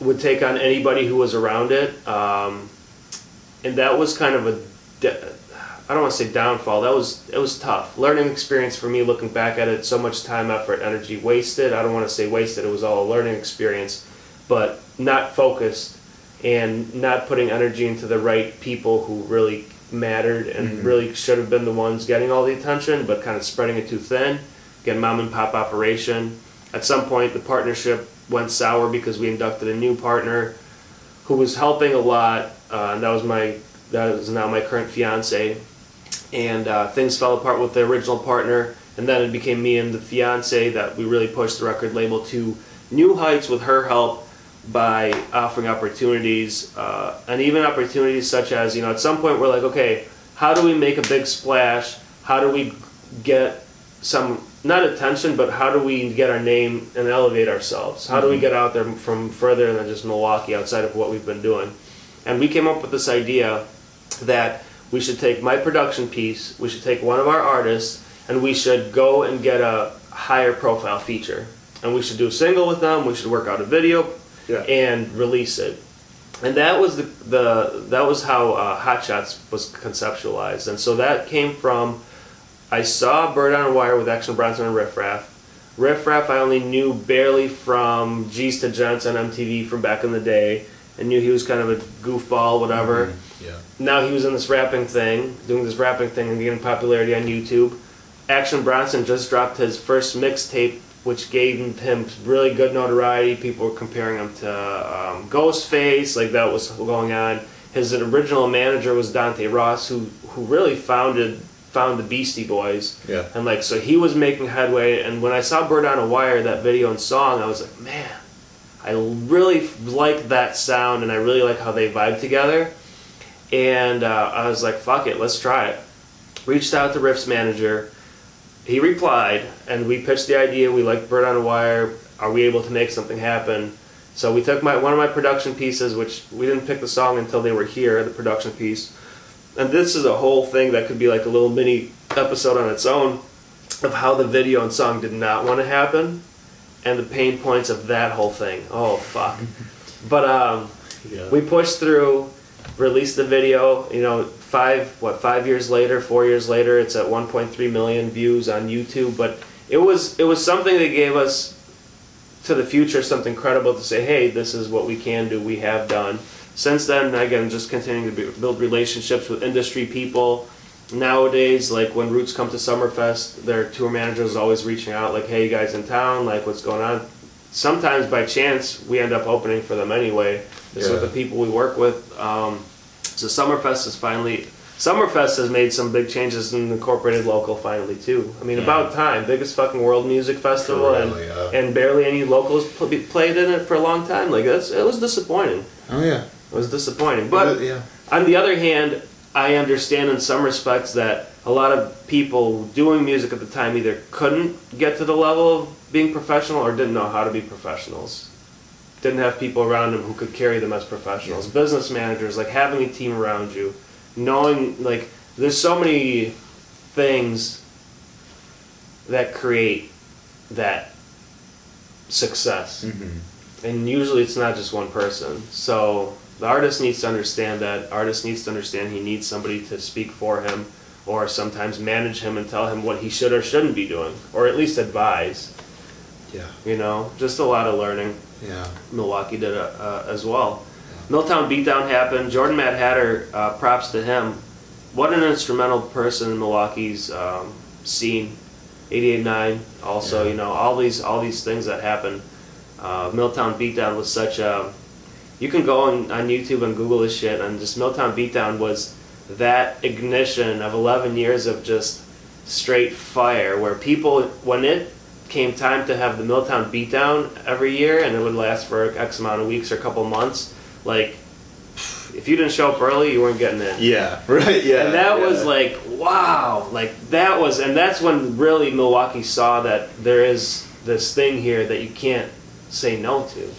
would take on anybody who was around it, um, and that was kind of a. De- I don't want to say downfall. That was it was tough. Learning experience for me. Looking back at it, so much time, effort, energy wasted. I don't want to say wasted. It was all a learning experience, but not focused and not putting energy into the right people who really mattered and really should have been the ones getting all the attention, but kind of spreading it too thin. Again, mom and pop operation. At some point, the partnership went sour because we inducted a new partner who was helping a lot. Uh, and that was my that is now my current fiance. And uh, things fell apart with the original partner, and then it became me and the fiance that we really pushed the record label to new heights with her help by offering opportunities, uh, and even opportunities such as you know at some point we're like, okay, how do we make a big splash? How do we get some not attention, but how do we get our name and elevate ourselves? How do we get out there from further than just Milwaukee, outside of what we've been doing? And we came up with this idea that we should take my production piece, we should take one of our artists, and we should go and get a higher profile feature. And we should do a single with them, we should work out a video Yeah. and release it. And that was the, the that was how uh, Hot Shots was conceptualized. And so that came from I saw Bird on a Wire with Action Bronson and Riff Raff. Riff Raff I only knew barely from G's to Gents on MTV from back in the day. I knew he was kind of a goofball, whatever. Yeah. Now he was in this rapping thing, doing this rapping thing and getting popularity on YouTube. Action Bronson just dropped his first mixtape, which gave him really good notoriety. People were comparing him to um, Ghostface, like that was going on. His original manager was Dante Ross, who who really founded found the Beastie Boys. Yeah. And like so he was making headway and when I saw Bird on a Wire that video and song I was like, man, I really like that sound and I really like how they vibe together. And uh, I was like, fuck it, let's try it. Reached out to Riff's manager. He replied, and we pitched the idea. We like Bird on a Wire. Are we able to make something happen? So we took my one of my production pieces, which we didn't pick the song until they were here, the production piece. And this is a whole thing that could be like a little mini episode on its own of how the video and song did not want to happen and the pain points of that whole thing. Oh fuck. but um Yeah. we pushed through, released the video. You know, five what five years later, four years later, it's at 1.3 million views on YouTube. But it was it was something that gave us to the future something credible to say, hey, this is what we can do. We have done. Since then, again, just continuing to be, build relationships with industry people. Nowadays, like when Roots come to Summerfest, their tour manager is always reaching out, like, "Hey, you guys in town? Like, what's going on?" Sometimes by chance, we end up opening for them anyway. Just with the people we work with. Um, so Summerfest is finally. Summerfest has made some big changes and incorporated local finally too. I mean, Yeah. about time. Biggest fucking world music festival, real, and yeah. and barely any locals pl- played in it for a long time. Like that's it was disappointing. Oh yeah. It was disappointing. But yeah. on the other hand, I understand in some respects that a lot of people doing music at the time either couldn't get to the level of being professional or didn't know how to be professionals. Didn't have people around them who could carry them as professionals. Business managers, like having a team around you, knowing, like, there's so many things that create that success Mm-hmm. and usually it's not just one person. So the artist needs to understand that. Artist needs to understand he needs somebody to speak for him, or sometimes manage him and tell him what he should or shouldn't be doing, or at least advise. Yeah. You know, just a lot of learning. Yeah. Milwaukee did uh, uh, as well. Milltown Beatdown happened. Jordan Mad Hatter, uh, props to him. What an instrumental person in Milwaukee's um, scene. 88.9, also, Yeah. you know, all these all these things that happened. Uh, Milltown Beatdown was such a. You can go on, on YouTube and Google this shit, and just Milltown Beatdown was that ignition of 11 years of just straight fire, where people, when it came time to have the Milltown Beatdown every year, and it would last for X amount of weeks or a couple months, like, if you didn't show up early, you weren't getting in. Yeah. Right. Yeah. And that yeah. was like, wow, like that was, and that's when really Milwaukee saw that there is this thing here that you can't say no to.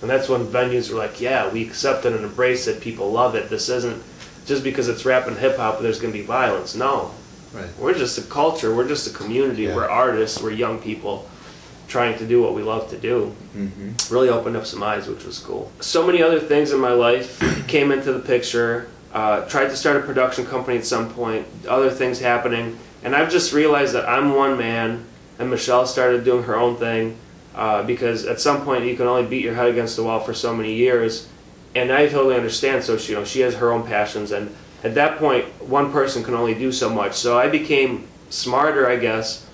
And that's when venues were like, yeah, we accept it and embrace it. People love it. This isn't just because it's rap and hip hop. There's going to be violence. No, Right. we're just a culture. We're just a community. Yeah. We're artists. We're young people trying to do what we love to do. Mm-hmm. Really opened up some eyes, which was cool. So many other things in my life came into the picture. Uh, tried to start a production company at some point. Other things happening, and I've just realized that I'm one man, and Michelle started doing her own thing. Uh, because at some point you can only beat your head against the wall for so many years, and I totally understand. So she, you know, she has her own passions, and at that point, one person can only do so much. So I became smarter, I guess,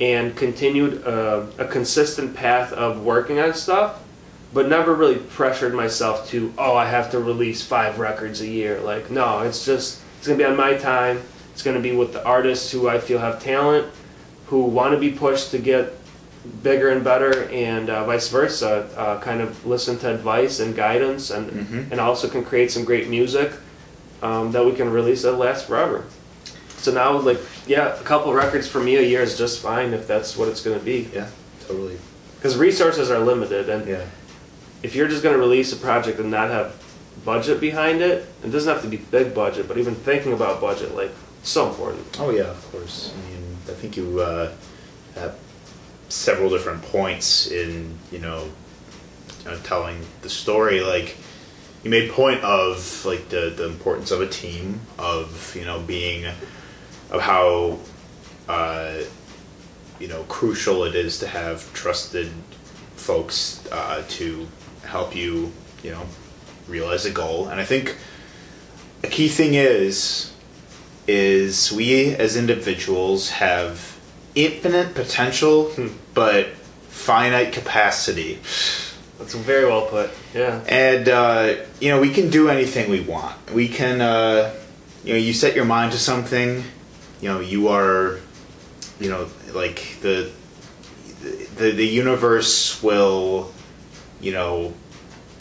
and continued uh, a consistent path of working on stuff, but never really pressured myself to, oh, I have to release five records a year. Like, no, it's just, it's gonna be on my time. It's gonna be with the artists who I feel have talent, who want to be pushed to get bigger and better, and uh, vice versa. Uh, kind of listen to advice and guidance, and Mhm. and also can create some great music um, that we can release that lasts forever. So now, like, yeah, a couple records for me a year is just fine if that's what it's going to be. Yeah, totally. Because resources are limited, and Yeah. if you're just going to release a project and not have budget behind it, it doesn't have to be big budget, but even thinking about budget, like, so important. Oh yeah, of course. I mean, I think you uh, have several different points in you know uh, telling the story. Like you made point of like the the importance of a team, of you know being of how uh, you know crucial it is to have trusted folks uh, to help you you know realize a goal. And I think a key thing is is we as individuals have infinite potential Hmm. but finite capacity That's very well put. Yeah. and uh, you know we can do anything we want we can uh, you know you set your mind to something you know you are you know like the the, the universe will you know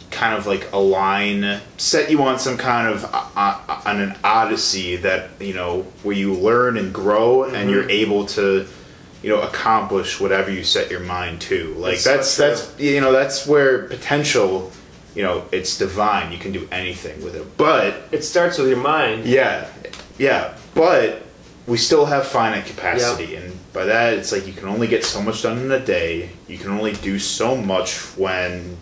kind of like align set you on some kind of uh, uh, on an odyssey that you know where you learn and grow and Mhm. you're able to you know accomplish whatever you set your mind to. Like That's so that's you know that's where potential you know it's divine. You can do anything with it. But It starts with your mind. yeah. Yeah. But we still have finite capacity. And by that it's like you can only get so much done in a day. You can only do so much when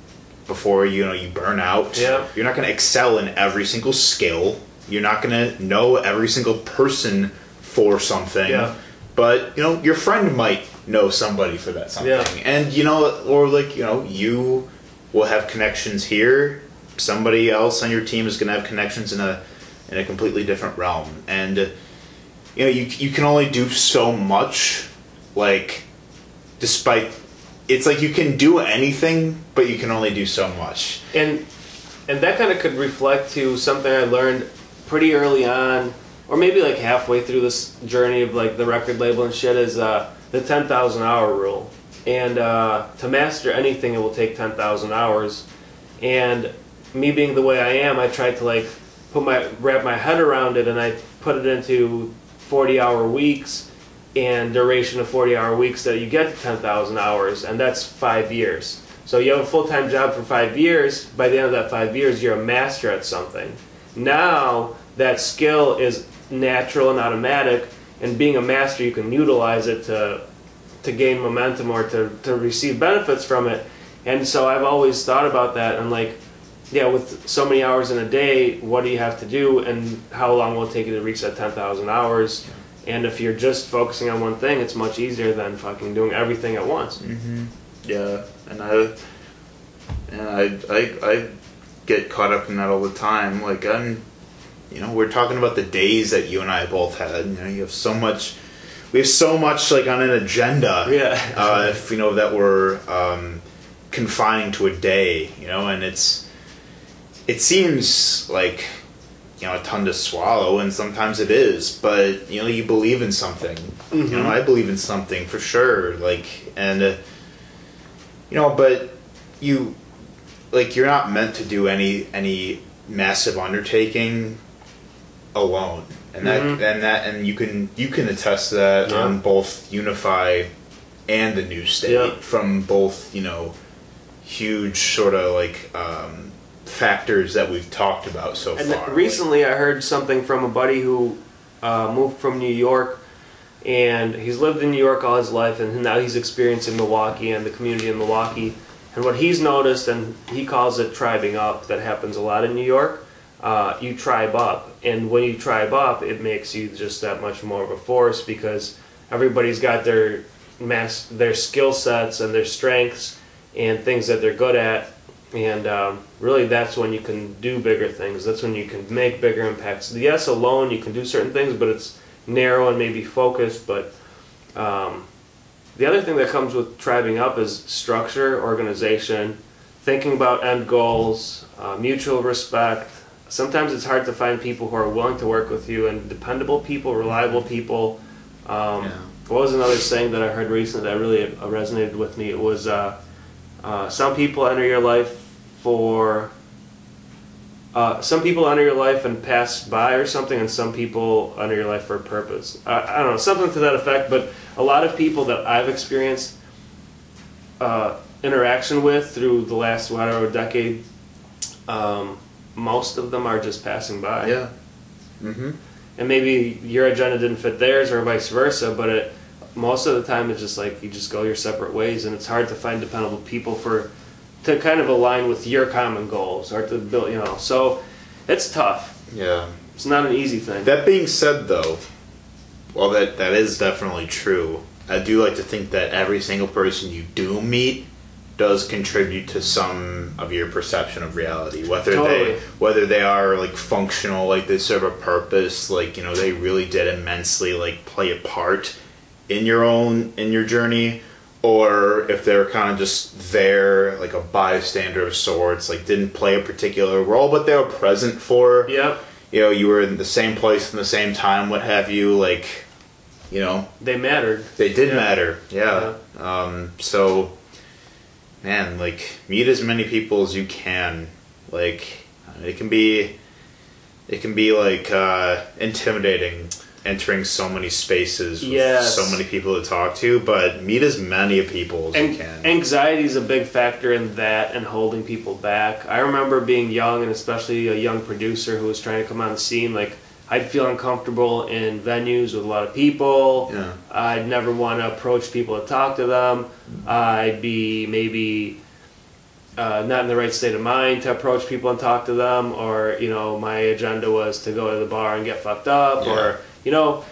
before you know you burn out. Yeah. you're not going to excel in every single skill. You're not going to know every single person for something. Yeah. But you know your friend might know somebody for that something. Yeah. and you know or like you know you will have connections here. Somebody else on your team is going to have connections in a in a completely different realm. And you know you, you can only do so much like despite it's like you can do anything but you can only do so much. And and that kind of could reflect to something I learned pretty early on, or maybe like halfway through this journey of like the record label and shit, is uh, the ten thousand hour rule. And uh, to master anything, it will take ten thousand hours. And me being the way I am, I tried to like put my wrap my head around it, and I put it into forty hour weeks and duration of 40 hour weeks that you get to 10,000 hours, and that's five years. So you have a full time job for five years. By the end of that five years, you're a master at something. Now that skill is natural and automatic, and being a master, you can utilize it to to gain momentum or to, to receive benefits from it. And so I've always thought about that and like, yeah, with so many hours in a day, what do you have to do and how long will it take you to reach that 10,000 hours? And if you're just focusing on one thing, it's much easier than fucking doing everything at once. Mm-hmm. Yeah, and I, and I, I, I get caught up in that all the time. Like I'm, you know, we're talking about the days that you and I both had. You know, you have so much, we have so much like on an agenda. Yeah. Uh, if you know that we're um, confining to a day, you know, and it's, it seems like you know a ton to swallow and sometimes it is but you know you believe in something you know Mhm. i believe in something for sure like and uh, you know but you like you're not meant to do any any massive undertaking alone and that Mhm. and that and you can you can attest to that Yeah. on both unify and the new state Yeah. from both you know huge sort of like um, factors that we've talked about so And far recently, I heard something from a buddy who uh, moved from New York, and he's lived in New York all his life, and now he's experiencing Milwaukee and the community in Milwaukee. And what he's noticed, and he calls it tribing up, that happens a lot in New York. Uh, you tribe up, and when you tribe up, it makes you just that much more of a force because everybody's got their mass, their skill sets and their strengths and things that they're good at, and um, really that's when you can do bigger things. That's when you can make bigger impacts. Yes, alone you can do certain things, but it's narrow and maybe focused. But um, the other thing that comes with tribing up is structure, organization, thinking about end goals, uh, mutual respect. Sometimes it's hard to find people who are willing to work with you and dependable people, reliable people. Um, Yeah. What was another saying that I heard recently that really resonated with me? It was uh, uh, some people enter your life for. Uh, some people enter your life and pass by or something, and some people enter your life for a purpose. I, I don't know, something to that effect. But a lot of people that I've experienced uh, interaction with through the last whatever decade, um, most of them are just passing by. Yeah. Mm-hmm. And maybe your agenda didn't fit theirs, or vice versa. But it, most of the time, it's just like you just go your separate ways, and it's hard to find dependable people for to kind of align with your common goals or to build. You know, so it's tough. Yeah. It's not an easy thing. That being said, though, well, that that is definitely true. I do like to think that every single person you do meet does contribute to some of your perception of reality. Whether Totally. they whether they are like functional, like they serve a purpose, like you know they really did immensely like play a part in your own in your journey, or if they're kind of just there like a bystander of sorts, like didn't play a particular role, but they were present for Yep, you know, you were in the same place in the same time, what have you, like, you know, they mattered. they did Yeah. matter. Yeah. Um, so, man, like, meet as many people as you can. Like, it can be, it can be like uh, intimidating entering so many spaces with Yes. so many people to talk to, but meet as many people as you can. anxiety is a big factor in that and holding people back. I remember being young and especially a young producer who was trying to come on the scene. Like I'd feel uncomfortable in venues with a lot of people. Yeah. I'd never want to approach people to talk to them. I'd be maybe uh, not in the right state of mind to approach people and talk to them, or you know, my agenda was to go to the bar and get fucked up, Yeah. or you know,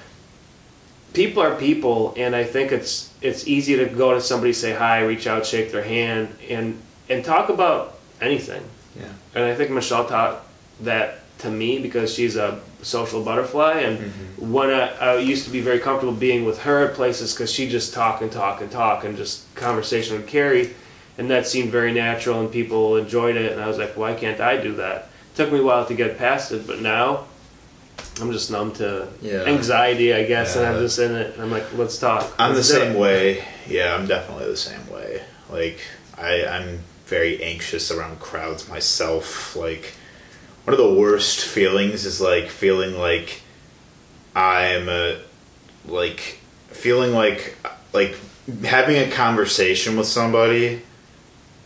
people are people, and I think it's it's easy to go to somebody, say hi, reach out, shake their hand, and and talk about anything. Yeah. And I think Michelle taught that to me because she's a social butterfly, and mm-hmm. when I, I used to be very comfortable being with her at places because she just talk and talk and talk and just conversation would carry, and that seemed very natural and people enjoyed it, and I was like, why can't I do that? It took me a while to get past it, but now I'm just numb to Yeah. anxiety, I guess, and I'm just in it. And I'm like, let's talk. I'm the Let's same it. way. Yeah, I'm definitely the same way. Like I, I'm very anxious around crowds myself. Like one of the worst feelings is like feeling like I'm a like feeling like like having a conversation with somebody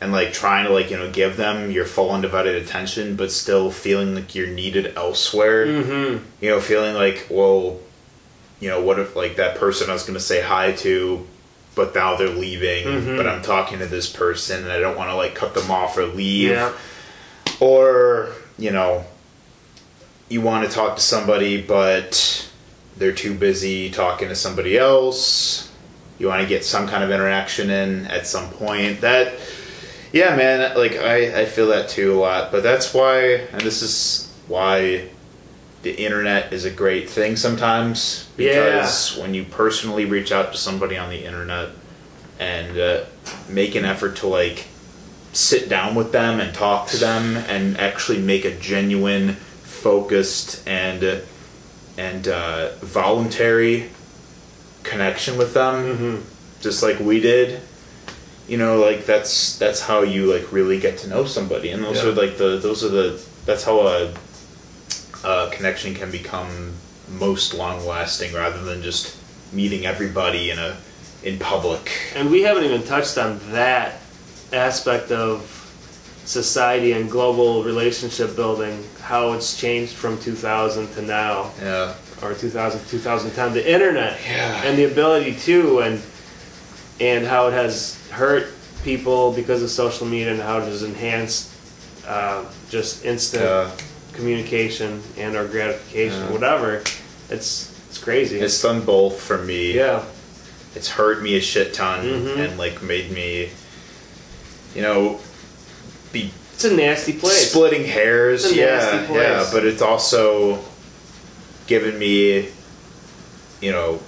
and like trying to like you know give them your full undivided attention but still feeling like you're needed elsewhere Mhm. you know feeling like well you know what if like that person i was going to say hi to but now they're leaving Mhm. but i'm talking to this person and i don't want to like cut them off or leave Yeah. or you know you want to talk to somebody but they're too busy talking to somebody else. You want to get some kind of interaction in at some point. That yeah man like i i feel that too a lot. But that's why and this is why the internet is a great thing sometimes. Because when you personally reach out to somebody on the internet and uh, make an effort to like sit down with them and talk to them and actually make a genuine focused and and uh, voluntary connection with them Mhm. just like we did you know like that's that's how you like really get to know somebody and those Yeah. are like the those are the that's how a, a connection can become most long lasting rather than just meeting everybody in a in public And we haven't even touched on that aspect of society and global relationship building, how it's changed from 2000 to now, yeah or 2000 to 2010. The internet Yeah. and the ability to, and and how it has hurt people because of social media, and how it has enhanced uh, just instant Yeah. communication and or gratification, Yeah. whatever. It's it's crazy. It's done both for me. yeah. It's hurt me a shit ton Mhm. and like made me, you know, be It's a nasty place. splitting hairs. Yeah, yeah. But it's also given me, you know,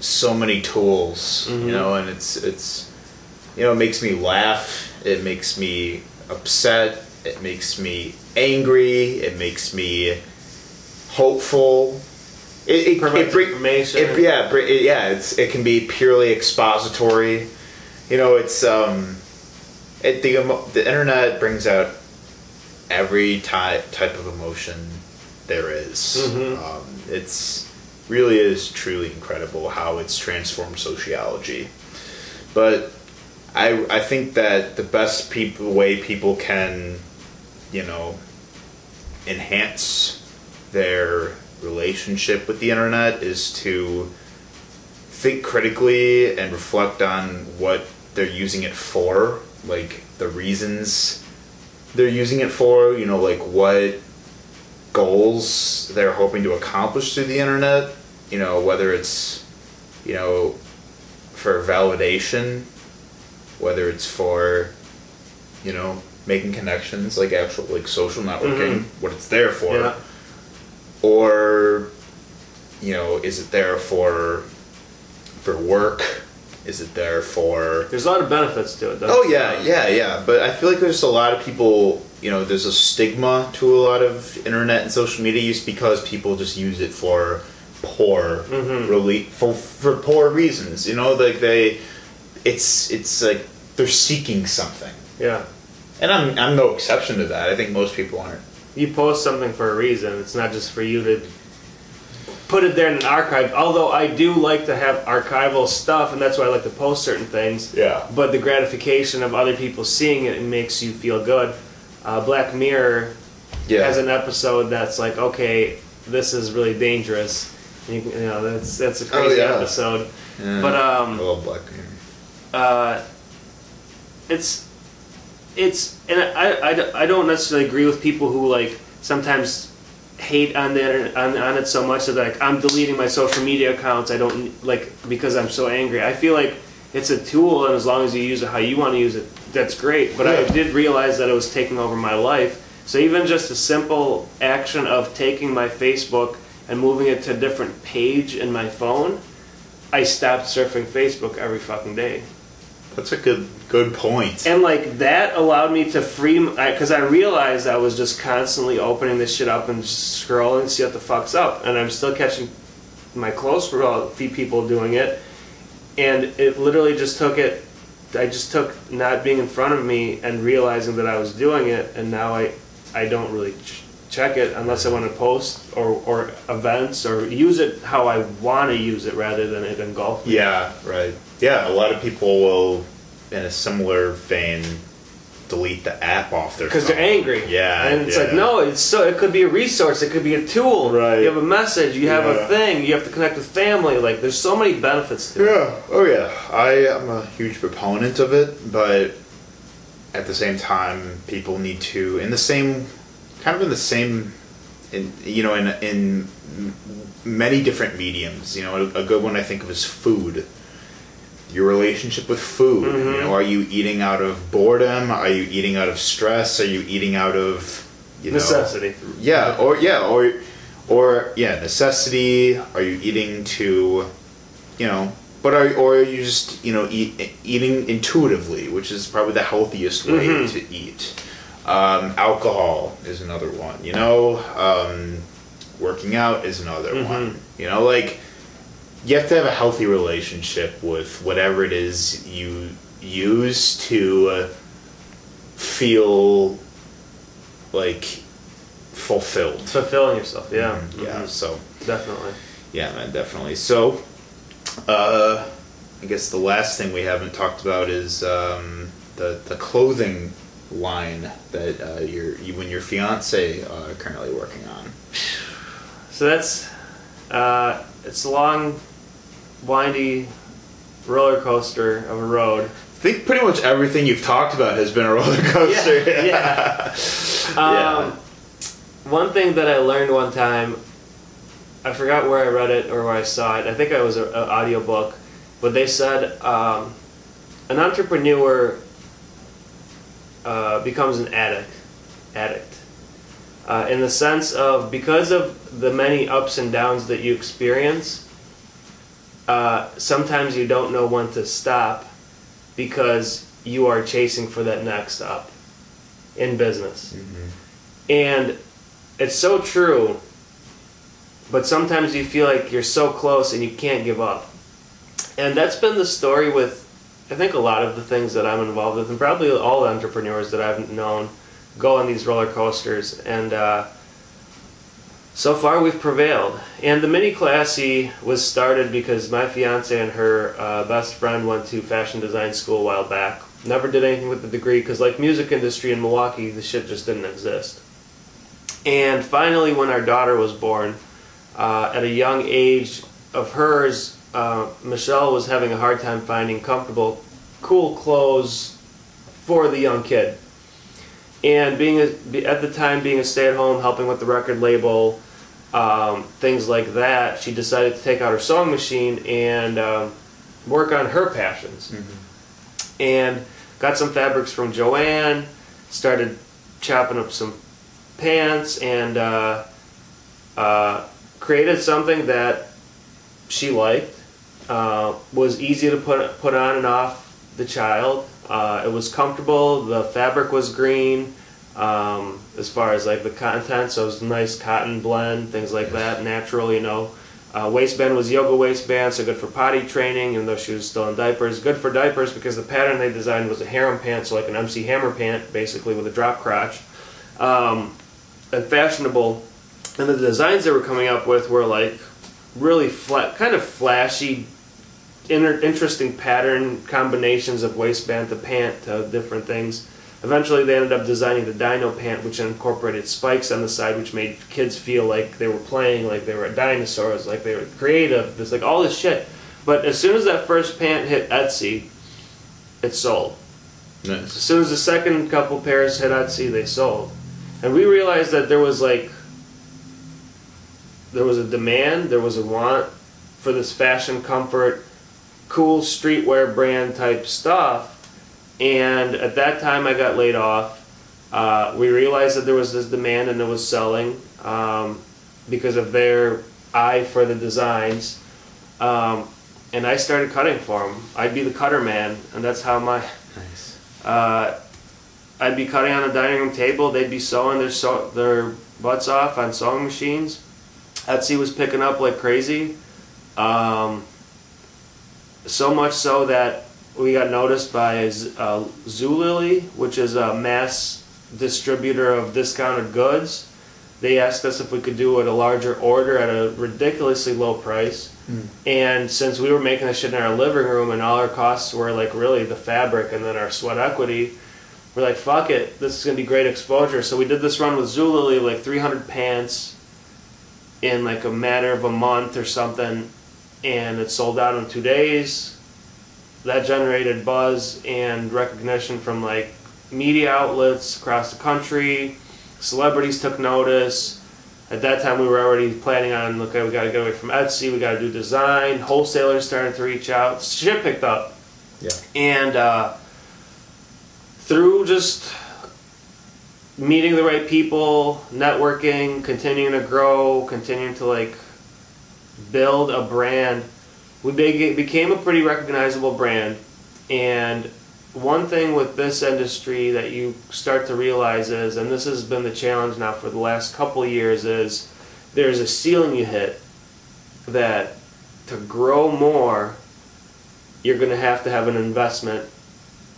so many tools. Mhm. You know, and it's it's, you know, it makes me laugh. It makes me upset. It makes me angry. It makes me hopeful. It, it, it bring- information. it- yeah, it, yeah. It's it can be purely expository. You know, it's um, it the the internet brings out every type type of emotion there is. Mhm. Um, it's really is truly incredible how it's transformed sociology. But I I think that the best people way people can, you know, enhance their relationship with the internet is to think critically and reflect on what they're using it for, like the reasons they're using it for, you know, like what goals they're hoping to accomplish through the internet, you know, whether it's, you know, for validation, whether it's for, you know, making connections, like actual, like social networking, Mhm. what it's there for Yeah. or you know is it there for for work is it there for There's a lot of benefits to it. though. oh yeah yeah yeah but i feel like there's a lot of people you know there's a stigma to a lot of internet and social media use because people just use it for poor Mhm. really for for poor reasons you know like they it's it's like they're seeking something Yeah. and i'm i'm no exception to that i think most people aren't You post something for a reason. It's not just for you to put it there in an archive. Although I do like to have archival stuff, and that's why I like to post certain things. yeah But the gratification of other people seeing it, it makes you feel good. Uh, Black Mirror yeah has an episode that's like, okay, this is really dangerous. You, you know, that's that's a crazy Oh, yeah. episode. Yeah. But i um, love black mirror uh, it's it's and I, I, I don't necessarily agree with people who like sometimes hate on the internet, on, on it so much that like I'm deleting my social media accounts. I don't like because I'm so angry. I feel like it's a tool, and as long as you use it how you want to use it, that's great. But I did realize that it was taking over my life. So even just a simple action of taking my Facebook and moving it to a different page in my phone, I stopped surfing Facebook every fucking day. That's a good good point. And like that allowed me to free because I, realized I was just constantly opening this shit up and scrolling to see what the fuck's up, and I'm still catching my close few people doing it, and it literally just took it. I just took not being in front of me and realizing that I was doing it, and now I I don't really ch- check it unless I want to post or or events or use it how I want to use it rather than it engulf me. yeah, right. Yeah, a lot of people will, in a similar vein, delete the app off their because they're angry. Yeah, and it's yeah. like no, it's so it could be a resource, it could be a tool. Right. You have a message, you have Yeah. a thing, you have to connect with family. Like there's so many benefits to it. Yeah. Oh yeah. I am a huge proponent of it, but at the same time, people need to, in the same, kind of in the same, in you know, in in many different mediums. You know, a, a good one I think of is food. Your relationship with food. You Mhm. know, are you eating out of boredom? Are you eating out of stress? Are you eating out of you know, Necessity. yeah, or yeah, or or yeah, necessity. Are you eating to, you know, but are or are you just you know eat, eating intuitively, which is probably the healthiest way Mhm. to eat. Um, alcohol is another one. You know, um, working out is another Mhm. one. You know, like you have to have a healthy relationship with whatever it is you use to uh, feel like fulfilled. Fulfilling yourself, yeah. Mhm, Yeah. Mhm. So Definitely. yeah, man, definitely. So, uh, I guess the last thing we haven't talked about is um, the the clothing line that uh, your you and your fiance uh, are currently working on. So that's uh, it's a long, windy roller coaster of a road. I think pretty much everything you've talked about has been a roller coaster. Yeah, yeah. Um, one thing that I learned one time, I forgot where I read it or where I saw it. I think it was an audio book, but they said um, an entrepreneur uh, becomes an addict, addict, uh, in the sense of because of the many ups and downs that you experience. Uh, sometimes you don't know when to stop because you are chasing for that next up in business. And it's so true, but sometimes you feel like you're so close and you can't give up. And that's been the story with, I think, a lot of the things that I'm involved with, and probably all the entrepreneurs that I've known go on these roller coasters. And uh, so far, we've prevailed. And the Mini Classy was started because my fiance and her uh, best friend went to fashion design school a while back. Never did anything with the degree because, like music industry in Milwaukee, the shit just didn't exist. And finally, when our daughter was born, uh, at a young age of hers, uh, Michelle was having a hard time finding comfortable, cool clothes for the young kid. And being a, at the time being a stay-at-home, helping with the record label, um, things like that, she decided to take out her sewing machine and um, work on her passions. And got some fabrics from Joann, started chopping up some pants, and uh, uh, created something that she liked. Uh, was easy to put put on and off the child. Uh, it was comfortable. The fabric was green. Um, as far as like the content, so it was a nice cotton blend, things like that, natural, you know. Uh, waistband was yoga waistband, so good for potty training, even though she was still in diapers. Good for diapers because the pattern they designed was a harem pant, so like an MC Hammer pant, basically with a drop crotch, um, and fashionable. And the designs they were coming up with were like really flat, kind of flashy, inter- interesting pattern combinations of waistband to pant to different things. Eventually, they ended up designing the Dino pant, which incorporated spikes on the side, which made kids feel like they were playing, like they were dinosaurs, like they were creative. There's like all this shit. But as soon as that first pant hit Etsy, it sold. Nice. As soon as the second couple pairs hit Etsy, they sold. And we realized that there was like, there was a demand, there was a want for this fashion comfort, cool streetwear brand type stuff. And at that time, I got laid off. Uh, we realized that there was this demand and it was selling um, because of their eye for the designs. Um, and I started cutting for them. I'd be the cutter man, and that's how my Nice. uh, I'd be cutting on a dining room table. They'd be sewing their sew- their butts off on sewing machines. Etsy was picking up like crazy. Um, so much so that we got noticed by uh, Zulily, which is a mass distributor of discounted goods. They asked us if we could do it a larger order at a ridiculously low price. And since we were making this shit in our living room and all our costs were like really the fabric and then our sweat equity, we're like, fuck it, this is gonna be great exposure. So we did this run with Zulily, like 300 pants in like a matter of a month or something, and it sold out in two days. That generated buzz and recognition from like media outlets across the country. Celebrities took notice. At that time, we were already planning on, okay, we got to get away from Etsy, we got to do design. Wholesalers started to reach out. Shit picked up. Yeah. And uh, through just meeting the right people, networking, continuing to grow, continuing to like build a brand, we became a pretty recognizable brand. And one thing with this industry that you start to realize is, and this has been the challenge now for the last couple years, is there's a ceiling you hit that to grow more, you're going to have to have an investment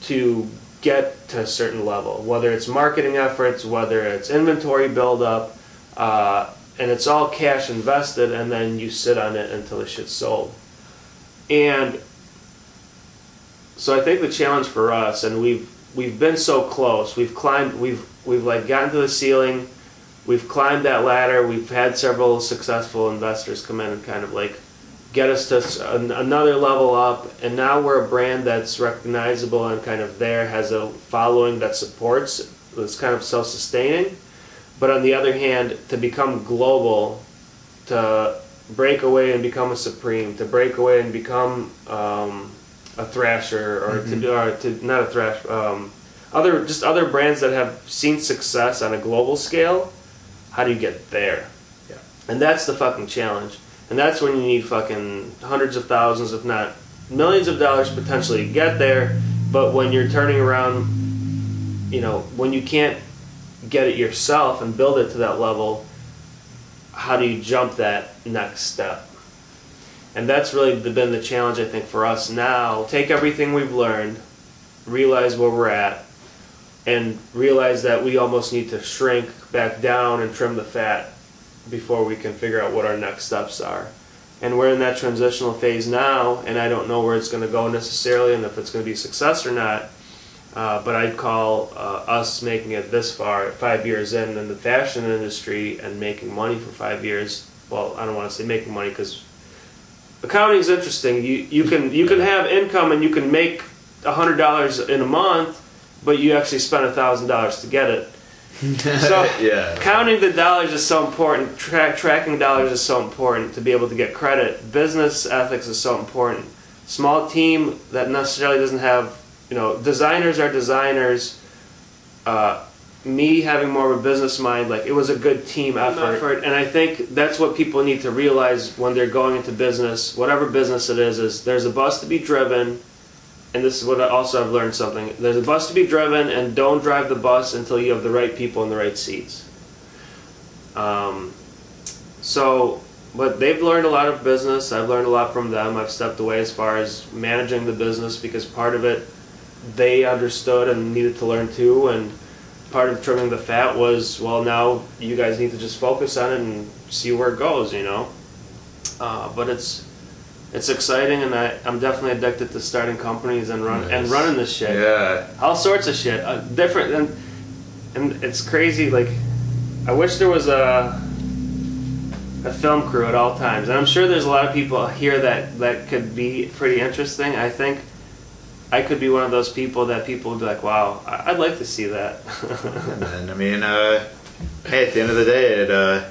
to get to a certain level, whether it's marketing efforts, whether it's inventory buildup, uh, and it's all cash invested, and then you sit on it until the shit's sold. And so I think the challenge for us, and we've we've been so close, we've climbed, we've we've like gotten to the ceiling, we've climbed that ladder, we've had several successful investors come in and kind of like get us to an- another level up. And now we're a brand that's recognizable and kind of there has a following that supports that's kind of self-sustaining. But on the other hand, to become global, to break away and become a supreme, to break away and become um, a thrasher, or to do, or to not a thrash, um, other just other brands that have seen success on a global scale. How do you get there? Yeah. And that's the fucking challenge. And that's when you need fucking hundreds of thousands, if not millions of dollars potentially to get there. But when you're turning around, you know, when you can't get it yourself and build it to that level, how do you jump that next step? And that's really been the challenge, I think, for us now. Take everything we've learned, realize where we're at, and realize that we almost need to shrink back down and trim the fat before we can figure out what our next steps are. And we're in that transitional phase now, and I don't know where it's going to go necessarily and if it's going to be success or not. Uh, but I'd call uh, us making it this far, five years in, in the fashion industry and making money for five years. Well, I don't want to say making money because accounting is interesting. You you can you can have income and you can make hundred dollars in a month, but you actually spend a thousand dollars to get it. So yeah. counting the dollars is so important. Tra- tracking dollars is so important to be able to get credit. Business ethics is so important. Small team that necessarily doesn't have, you know, designers are designers. Uh, me having more of a business mind, like it was a good team effort, and I think that's what people need to realize when they're going into business, whatever business it is. Is there's a bus to be driven, and this is what I also I've learned something. There's a bus to be driven, and don't drive the bus until you have the right people in the right seats. Um, so, but they've learned a lot of business. I've learned a lot from them. I've stepped away as far as managing the business because part of it they understood and needed to learn too, and part of trimming the fat was well now you guys need to just focus on it and see where it goes, you know. Uh, but it's it's exciting, and I, I'm definitely addicted to starting companies and run and running this shit Yeah. all sorts of shit uh, different and and it's crazy like i wish there was a a film crew at all times and i'm sure there's a lot of people here that that could be pretty interesting i think i could be one of those people that people would be like wow I- i'd like to see that And I mean, uh, hey, at the end of the day, it uh,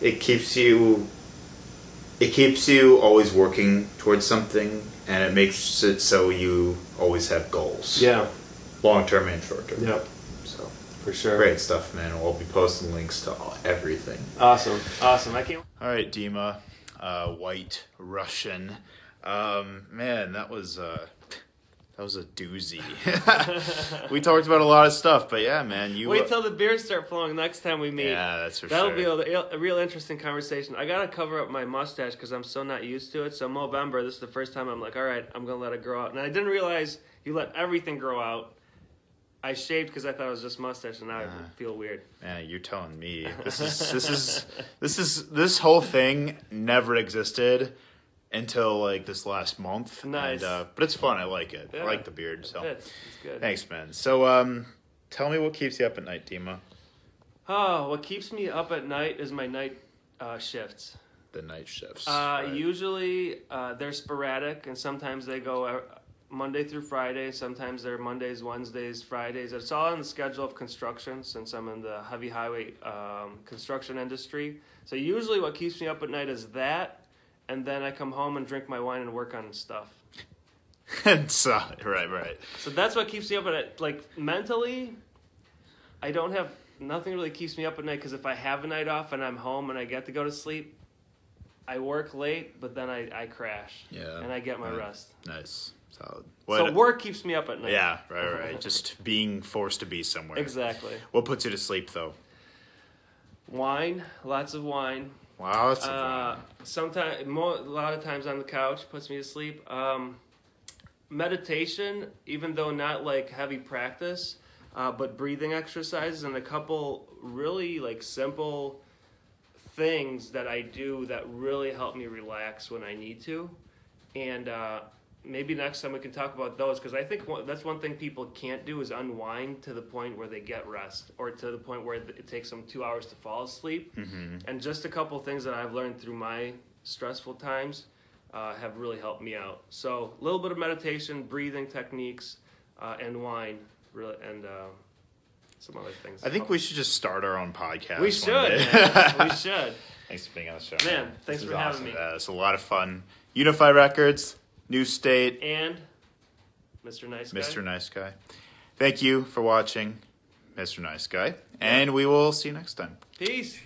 it keeps you it keeps you always working towards something, and it makes it so you always have goals. yeah long term and short term. yeah So for sure great stuff, man. We'll be posting links to everything. awesome awesome i can't All right, Dima, uh, White Russian. Um, man, that was uh, that was a doozy. we talked about a lot of stuff, but yeah, man, you wait uh, till the beers start flowing next time we meet yeah, that's for That'll sure. be a, a real interesting conversation. I gotta cover up my mustache because I'm so not used to it. So November, this is the first time I'm like, all right, I'm gonna let it grow out. And I didn't realize you let everything grow out. I shaved because I thought it was just mustache, and now I feel weird. Man, you're telling me this is this is this is this whole thing never existed until like this last month. Nice. And, uh, but it's fun. I like it. I like the beard. So good. thanks, man. So um, tell me what keeps you up at night, Dima. Oh, what keeps me up at night is my night uh, shifts. The night shifts. Uh, right? Usually uh, they're sporadic, and sometimes they go uh, Monday through Friday. Sometimes they're Mondays, Wednesdays, Fridays. It's all on the schedule of construction since I'm in the heavy highway um, construction industry. So usually what keeps me up at night is that, and then I come home and drink my wine and work on stuff. And so, right, right. So that's what keeps me up at night. Like mentally, I don't have nothing really keeps me up at night because if I have a night off and I'm home and I get to go to sleep, I work late, but then I, I crash Yeah. and I get my Right. rest. Nice. Solid. So work keeps me up at night. Yeah, right, right. Just being forced to be somewhere. Exactly. What puts you to sleep though? Wine, lots of wine. Wow, that's Uh, sometimes, mo- a lot of times on the couch puts me to sleep. Um, meditation, even though not like heavy practice, uh, but breathing exercises and a couple really like simple things that I do that really help me relax when I need to. And uh, maybe next time we can talk about those because I think one, that's one thing people can't do is unwind to the point where they get rest or to the point where it takes them two hours to fall asleep. And just a couple things that I've learned through my stressful times uh, have really helped me out. So a little bit of meditation, breathing techniques, uh, and wine, really, and uh, some other things. I think we should just start our own podcast. we should. we should. Thanks for being on the show. Man, This thanks for having awesome. me. Uh, it's a lot of fun. Uni-Fi Records, New State, And Mr. Nice Guy. Mr. Nice Guy. Thank you for watching, Mr. Nice Guy, and we will see you next time. Peace.